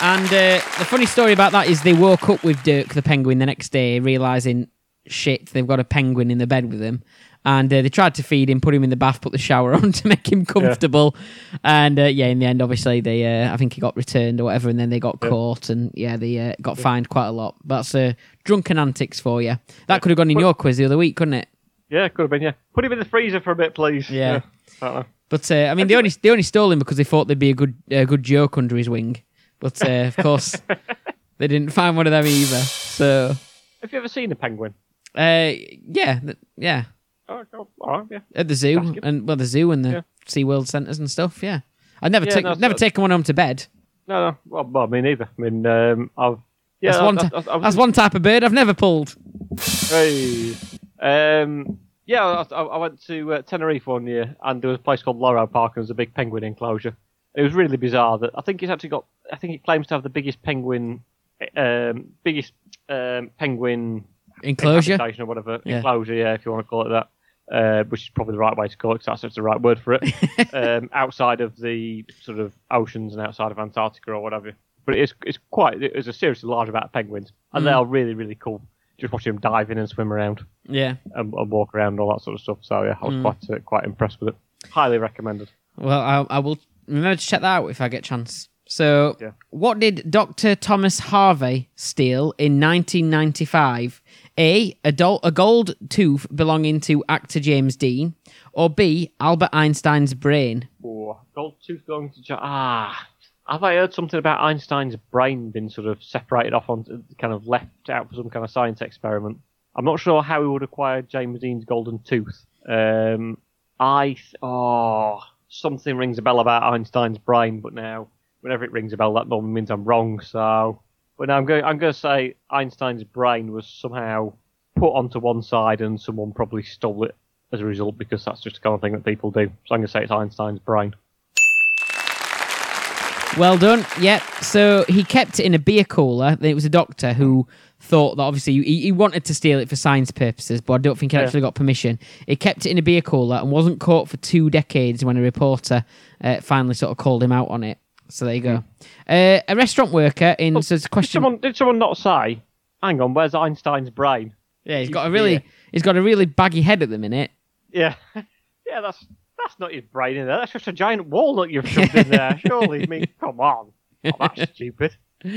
[SPEAKER 1] And uh, the funny story about that is they woke up with Dirk the penguin the next day, realizing shit they've got a penguin in the bed with them. And uh, they tried to feed him, put him in the bath, put the shower on to make him comfortable. And uh, yeah, in the end, obviously they, uh, I think he got returned or whatever, and then they got
[SPEAKER 2] Yeah.
[SPEAKER 1] caught, and yeah, they uh, got fined quite a lot. That's uh, drunken antics for you. That could have gone in your quiz the other week, couldn't it?
[SPEAKER 2] Yeah, could have been. Yeah. Put him in the freezer for a bit, please.
[SPEAKER 1] Yeah.
[SPEAKER 2] I don't know.
[SPEAKER 1] But uh, I mean, they only they only stole him because they thought there'd be a good a good joke under his wing. But uh, of course, they didn't find one of them either. So
[SPEAKER 2] Have you ever seen a penguin?
[SPEAKER 1] Uh, yeah, th- yeah,
[SPEAKER 2] Oh, oh, yeah.
[SPEAKER 1] at the zoo and well, the zoo and the
[SPEAKER 2] Yeah.
[SPEAKER 1] SeaWorld centres and stuff. Yeah, I'd never
[SPEAKER 2] Yeah,
[SPEAKER 1] take
[SPEAKER 2] no,
[SPEAKER 1] never
[SPEAKER 2] so-
[SPEAKER 1] taken one home to bed.
[SPEAKER 2] No, no. Well, well me neither. I mean, um, I've. Yeah,
[SPEAKER 1] that's one.
[SPEAKER 2] I- I- I was-
[SPEAKER 1] that's one type of bird I've never pulled.
[SPEAKER 2] Hey. Um, yeah, I, I I went to uh, Tenerife one year, and there was a place called Loro Park, and there was a big penguin enclosure. It was really bizarre. That I think it's actually got. I think it claims to have the biggest penguin, um, biggest um, penguin
[SPEAKER 1] Enclosure.
[SPEAKER 2] or whatever
[SPEAKER 1] Yeah.
[SPEAKER 2] enclosure. Yeah, if you want to call it that. Uh, which is probably the right way to call it, 'cause that's the right word for it. um, outside of the sort of oceans and outside of Antarctica or whatever. But it's it's quite it's a seriously large amount of penguins, and
[SPEAKER 1] Mm.
[SPEAKER 2] they are really really cool. Just watching them dive in and swim around
[SPEAKER 1] Yeah.
[SPEAKER 2] and, and walk around and all that sort of stuff. So yeah, I was
[SPEAKER 1] Mm.
[SPEAKER 2] quite uh, quite impressed with it. Highly recommended.
[SPEAKER 1] Well, I, I will remember to check that out if I get a chance. So,
[SPEAKER 2] Yeah.
[SPEAKER 1] what did Dr. Thomas Harvey steal in 1995? A. A, dol- a gold tooth belonging to actor James Dean, or B. Albert Einstein's brain.
[SPEAKER 2] Oh, gold tooth going to ah. Have I heard something about Einstein's brain being sort of separated off on kind of left out for some kind of science experiment? I'm not sure how he would acquire James Dean's golden tooth. Um, I th- oh something rings a bell about Einstein's brain, but now whenever it rings a bell, that normally means I'm wrong. So, but now I'm going I'm going to say Einstein's brain was somehow put onto one side and someone probably stole it as a result because that's just the kind of thing that people do. So I'm going to say it's Einstein's brain.
[SPEAKER 1] Well done. Yep. So he kept it in a beer cooler. It was a doctor who thought that obviously he, he wanted to steal it for science purposes, but I don't think he
[SPEAKER 2] Yeah.
[SPEAKER 1] actually got permission. He kept it in a beer cooler and wasn't caught for two decades when a reporter uh, finally sort of called him out on it. So there you go. Uh, a restaurant worker in so it's a
[SPEAKER 2] Did
[SPEAKER 1] question.
[SPEAKER 2] someone, did someone not say, hang on, where's Einstein's brain?
[SPEAKER 1] yeah, he's got a really
[SPEAKER 2] beer?
[SPEAKER 1] he's got a really baggy head at the minute.
[SPEAKER 2] Yeah. yeah, that's that's not his brain in there. That's just a giant walnut you've shoved in there. Surely, I mean, come on. Oh, that's stupid.
[SPEAKER 1] Uh,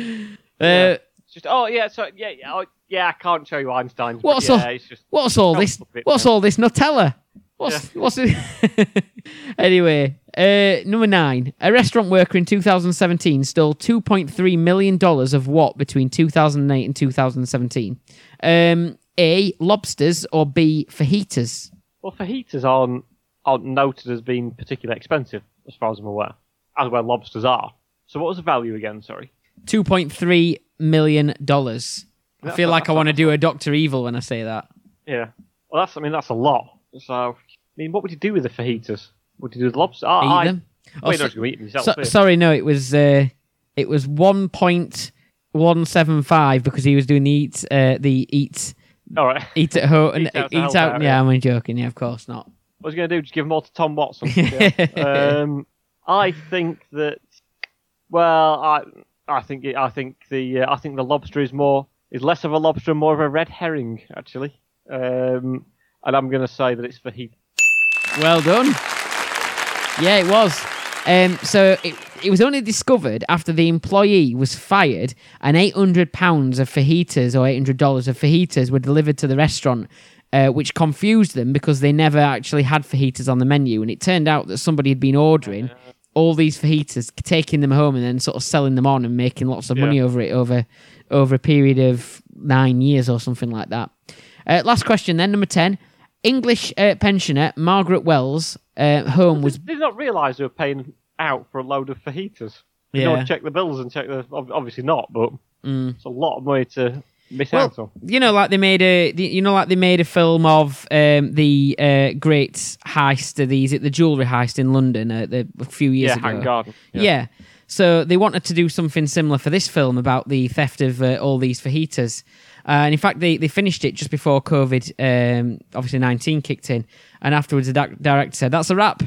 [SPEAKER 2] Yeah. Just, oh, yeah, so, yeah, yeah, oh, yeah, I can't show you Einstein's.
[SPEAKER 1] What's
[SPEAKER 2] yeah,
[SPEAKER 1] all-
[SPEAKER 2] just,
[SPEAKER 1] What's all this? What's all this Nutella? What's what's it? anyway, uh, number nine. A restaurant worker in 2017 stole 2.3 million dollars of what between 2008 and 2017? Um, A. Lobsters or B. Fajitas.
[SPEAKER 2] well, fajitas aren't, aren't noted as being particularly expensive, as far as I'm aware, as where lobsters are. So what was the value again, sorry?
[SPEAKER 1] 2.3 million dollars. I feel like I want to do a Doctor Evil when I say that.
[SPEAKER 2] Yeah. Well, that's, I mean, that's a lot. So, I mean, what would you do with the fajitas? What did you do with the lobster? I,
[SPEAKER 1] Eat
[SPEAKER 2] I,
[SPEAKER 1] them. Oh,
[SPEAKER 2] you're
[SPEAKER 1] so-
[SPEAKER 2] not just going to eat them yourself,
[SPEAKER 1] So, sorry, no, it was uh, it was one point one seven five because he was doing the eat uh, the eat
[SPEAKER 2] All right.
[SPEAKER 1] eat at home and
[SPEAKER 2] Eat out
[SPEAKER 1] eat out.
[SPEAKER 2] out,
[SPEAKER 1] yeah. I'm only joking. Yeah, of course not.
[SPEAKER 2] What was he going to do? Just give them all to Tom Watson. Um, I think that. Well, I I think it, I think the uh, I think the lobster is more is less of a lobster and more of a red herring actually. Um, and I'm going to say that it's fajitas.
[SPEAKER 1] Well done. Yeah, it was. Um, so it, it was only discovered after the employee was fired, and eight hundred pounds of fajitas or eight hundred dollars of fajitas were delivered to the restaurant, uh, which confused them because they never actually had fajitas on the menu, and it turned out that somebody had been ordering all these fajitas, taking them home, and then sort of selling them on and making lots of money over it over over a period of nine years or something like that. Uh, last question, then number ten. English uh, pensioner Margaret Wells' uh, home was
[SPEAKER 2] Did not realise they were paying out for a load of fajitas. You
[SPEAKER 1] Yeah.
[SPEAKER 2] check the bills and check the. Obviously not, but
[SPEAKER 1] Mm.
[SPEAKER 2] it's a lot of money to miss
[SPEAKER 1] Well,
[SPEAKER 2] out on.
[SPEAKER 1] you know, like they made a, you know, like they made a film of um, the uh, great heist of these, the jewelry heist in London uh, the, a few years
[SPEAKER 2] Yeah,
[SPEAKER 1] ago.
[SPEAKER 2] Hatton Garden.
[SPEAKER 1] Yeah. So they wanted to do something similar for this film about the theft of uh, all these fajitas. Uh, and in fact, they, they finished it just before COVID, um, obviously 19 kicked in. And afterwards, the doc- director said, That's a wrap.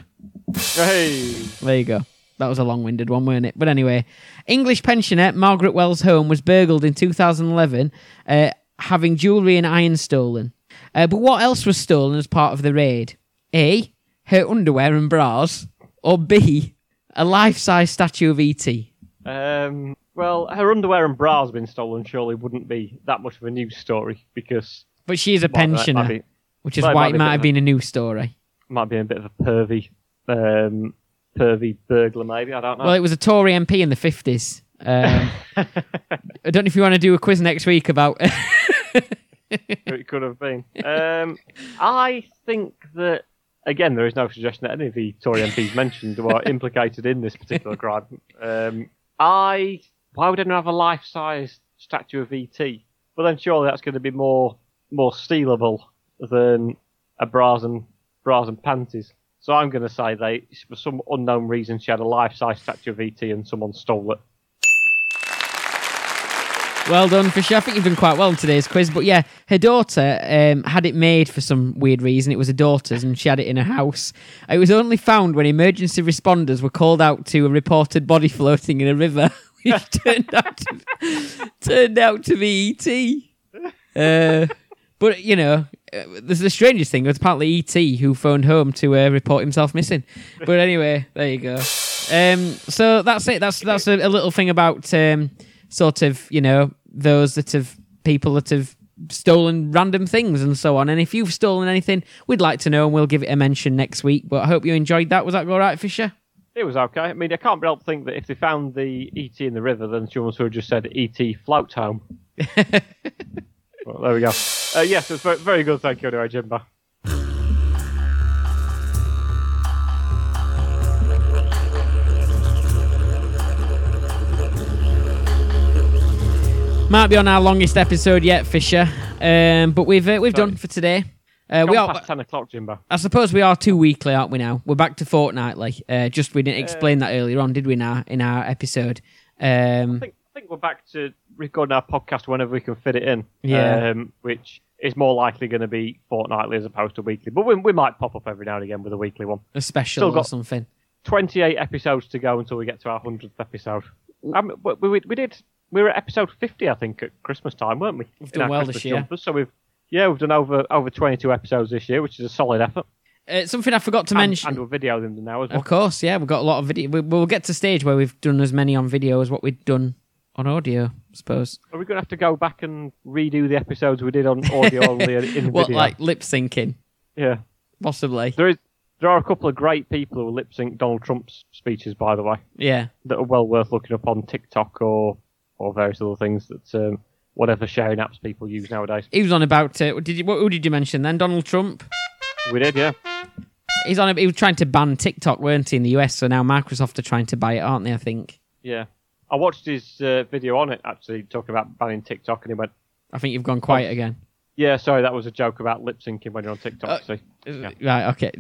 [SPEAKER 2] Hey.
[SPEAKER 1] There you go. That was a long winded one, weren't it? But anyway, English pensioner Margaret Wells' home was burgled in 2011, uh, having jewellery and iron stolen. Uh, but what else was stolen as part of the raid? A. Her underwear and bras. Or B. A life size statue of E.T.
[SPEAKER 2] Um, well, her underwear and bras have been stolen. Surely wouldn't be that much of a news story because
[SPEAKER 1] But she is a pensioner,
[SPEAKER 2] might be,
[SPEAKER 1] which is
[SPEAKER 2] it
[SPEAKER 1] why
[SPEAKER 2] might
[SPEAKER 1] it might have
[SPEAKER 2] of a-
[SPEAKER 1] been a news story.
[SPEAKER 2] might be a bit of a pervy, um, pervy burglar. Maybe I don't know.
[SPEAKER 1] Well, it was a Tory MP in the 50s. Um, I don't know if you want to do a quiz next week about.
[SPEAKER 2] it could have been. Um, I think that again, there is no suggestion that any of the Tory MPs mentioned were implicated in this particular crime. Um, I why would anyone have a life-size statue of ET? But then surely that's going to be more more stealable than a bras and bras and panties. So I'm going to say they, for some unknown reason, she had a life-size statue of ET and someone stole it.
[SPEAKER 1] Well done, Fisher. I think you've done quite well in today's quiz. But yeah, her daughter um, had it made for some weird reason. It was her daughter's, and she had it in her house. It was only found when emergency responders were called out to a reported body floating in a river, which turned out to, turned out to be ET. Uh, but you know, uh, there's the strangest thing. It was apparently ET who phoned home to uh, report himself missing. But anyway, there you go. Um, so that's it. That's that's a, a little thing about um, sort of you know those that have people that have stolen random things and so on. And if you've stolen anything, we'd like to know, and we'll give it a mention next week. But I hope you enjoyed that. Was that all right, Fisher?
[SPEAKER 2] It was okay. I mean, I can't help think that if they found the ET in the river, then someone would have just said ET float home. well, there we go. Uh, yes, it's very, very good. Thank you, anyway, Jimbo.
[SPEAKER 1] Might be on our longest episode yet, Fisher. Um, but we've uh, we've
[SPEAKER 2] Sorry.
[SPEAKER 1] done for today. Uh, we are.
[SPEAKER 2] ten o'clock, Jimbo.
[SPEAKER 1] I suppose we are two weekly, aren't we? Now we're back to fortnightly. Uh, just we didn't explain that earlier on, did we? Now in our episode. Um,
[SPEAKER 2] I think I think we're back to recording our podcast whenever we can fit it in.
[SPEAKER 1] Yeah.
[SPEAKER 2] Um, which is more likely going to be fortnightly as opposed to weekly. But we, we might pop up every now and again with a weekly one.
[SPEAKER 1] a special
[SPEAKER 2] Still
[SPEAKER 1] or
[SPEAKER 2] got-
[SPEAKER 1] something.
[SPEAKER 2] 28 episodes to go until we get to our 100th episode. Um, we, we, we did. We were at episode 50, I think, at Christmas time, weren't we?
[SPEAKER 1] We've done well
[SPEAKER 2] Christmas
[SPEAKER 1] this year.
[SPEAKER 2] jumpers, so we've yeah, we've done over over 22 episodes this year, which is a solid effort.
[SPEAKER 1] Uh, something I forgot to
[SPEAKER 2] And,
[SPEAKER 1] mention.
[SPEAKER 2] and we're videoing them now as well.
[SPEAKER 1] Of course, yeah, we've got a lot of video. We, we'll get to stage where we've done as many on video as what we've done on audio. I suppose.
[SPEAKER 2] Are we going to have to go back and redo the episodes we did on audio only in
[SPEAKER 1] What
[SPEAKER 2] video?
[SPEAKER 1] like lip syncing,
[SPEAKER 2] yeah,
[SPEAKER 1] possibly.
[SPEAKER 2] there is. There are a couple of great people who lip sync Donald Trump's speeches, by the way,
[SPEAKER 1] Yeah,
[SPEAKER 2] that are well worth looking up on TikTok or or various other things that um, whatever sharing apps people use nowadays.
[SPEAKER 1] he was on about. Uh, did you? What, who did you mention then? Donald Trump.
[SPEAKER 2] We did, yeah.
[SPEAKER 1] He's on. He was trying to ban TikTok, weren't he, in the US? So now Microsoft are trying to buy it, aren't they? I think.
[SPEAKER 2] Yeah. I watched his uh, video on it actually talking about banning TikTok, and he went,
[SPEAKER 1] I think you've gone quiet again.
[SPEAKER 2] "Yeah, sorry, that was a joke about lip syncing when you're on TikTok."
[SPEAKER 1] Uh,
[SPEAKER 2] see, Yeah.
[SPEAKER 1] Right. Okay.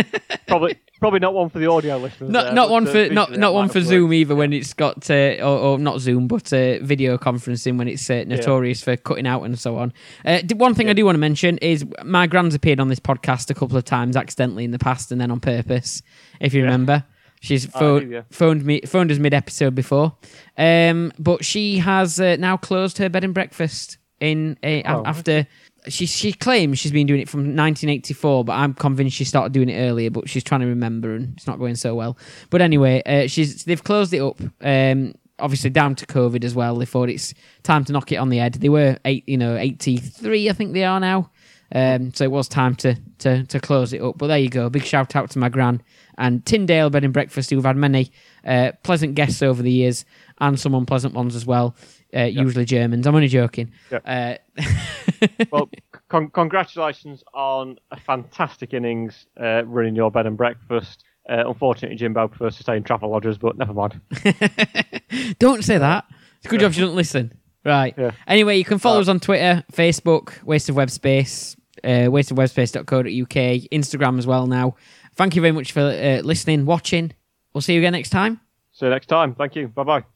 [SPEAKER 2] probably probably not one for the audio listeners.
[SPEAKER 1] not
[SPEAKER 2] there,
[SPEAKER 1] not one
[SPEAKER 2] uh,
[SPEAKER 1] for not not one for Zoom
[SPEAKER 2] worked.
[SPEAKER 1] either when it's got uh, or, or not Zoom but uh, video conferencing when it's uh, notorious for cutting out and so on. Uh, one thing I do want to mention is my grand's appeared on this podcast a couple of times accidentally in the past and then on purpose. If you remember, she's pho-
[SPEAKER 2] do,
[SPEAKER 1] phoned me phoned us mid episode before, um, but she has uh, now closed her bed and breakfast in a,
[SPEAKER 2] Oh,
[SPEAKER 1] after. She she claims she's been doing it from 1984, but I'm convinced she started doing it earlier. But she's trying to remember, and it's not going so well. But anyway, uh, she's they've closed it up. Um, obviously down to COVID as well. They thought it's time to knock it on the head. They were eight, you know, 83, I think they are now. Um, so it was time to, to to close it up. But there you go. Big shout out to my gran and Tyndale Bed and Breakfast, who've had many uh, pleasant guests over the years and some unpleasant ones as well. Uh, Usually Germans. I'm only joking. Uh,
[SPEAKER 2] Well, con- congratulations on a fantastic innings uh, running your bed and breakfast. Uh, unfortunately, Jimbo prefers to stay in Travelodges, but never mind.
[SPEAKER 1] Don't say that. It's a good job you don't listen. Right.
[SPEAKER 2] Yeah.
[SPEAKER 1] Anyway, you can follow
[SPEAKER 2] Uh,
[SPEAKER 1] us on Twitter, Facebook, Waste of Web Space, uh, wasteofwebspace.co.uk, Instagram as well now. Thank you very much for uh, listening, watching. We'll see you again next time.
[SPEAKER 2] See you next time. Thank you. Bye bye.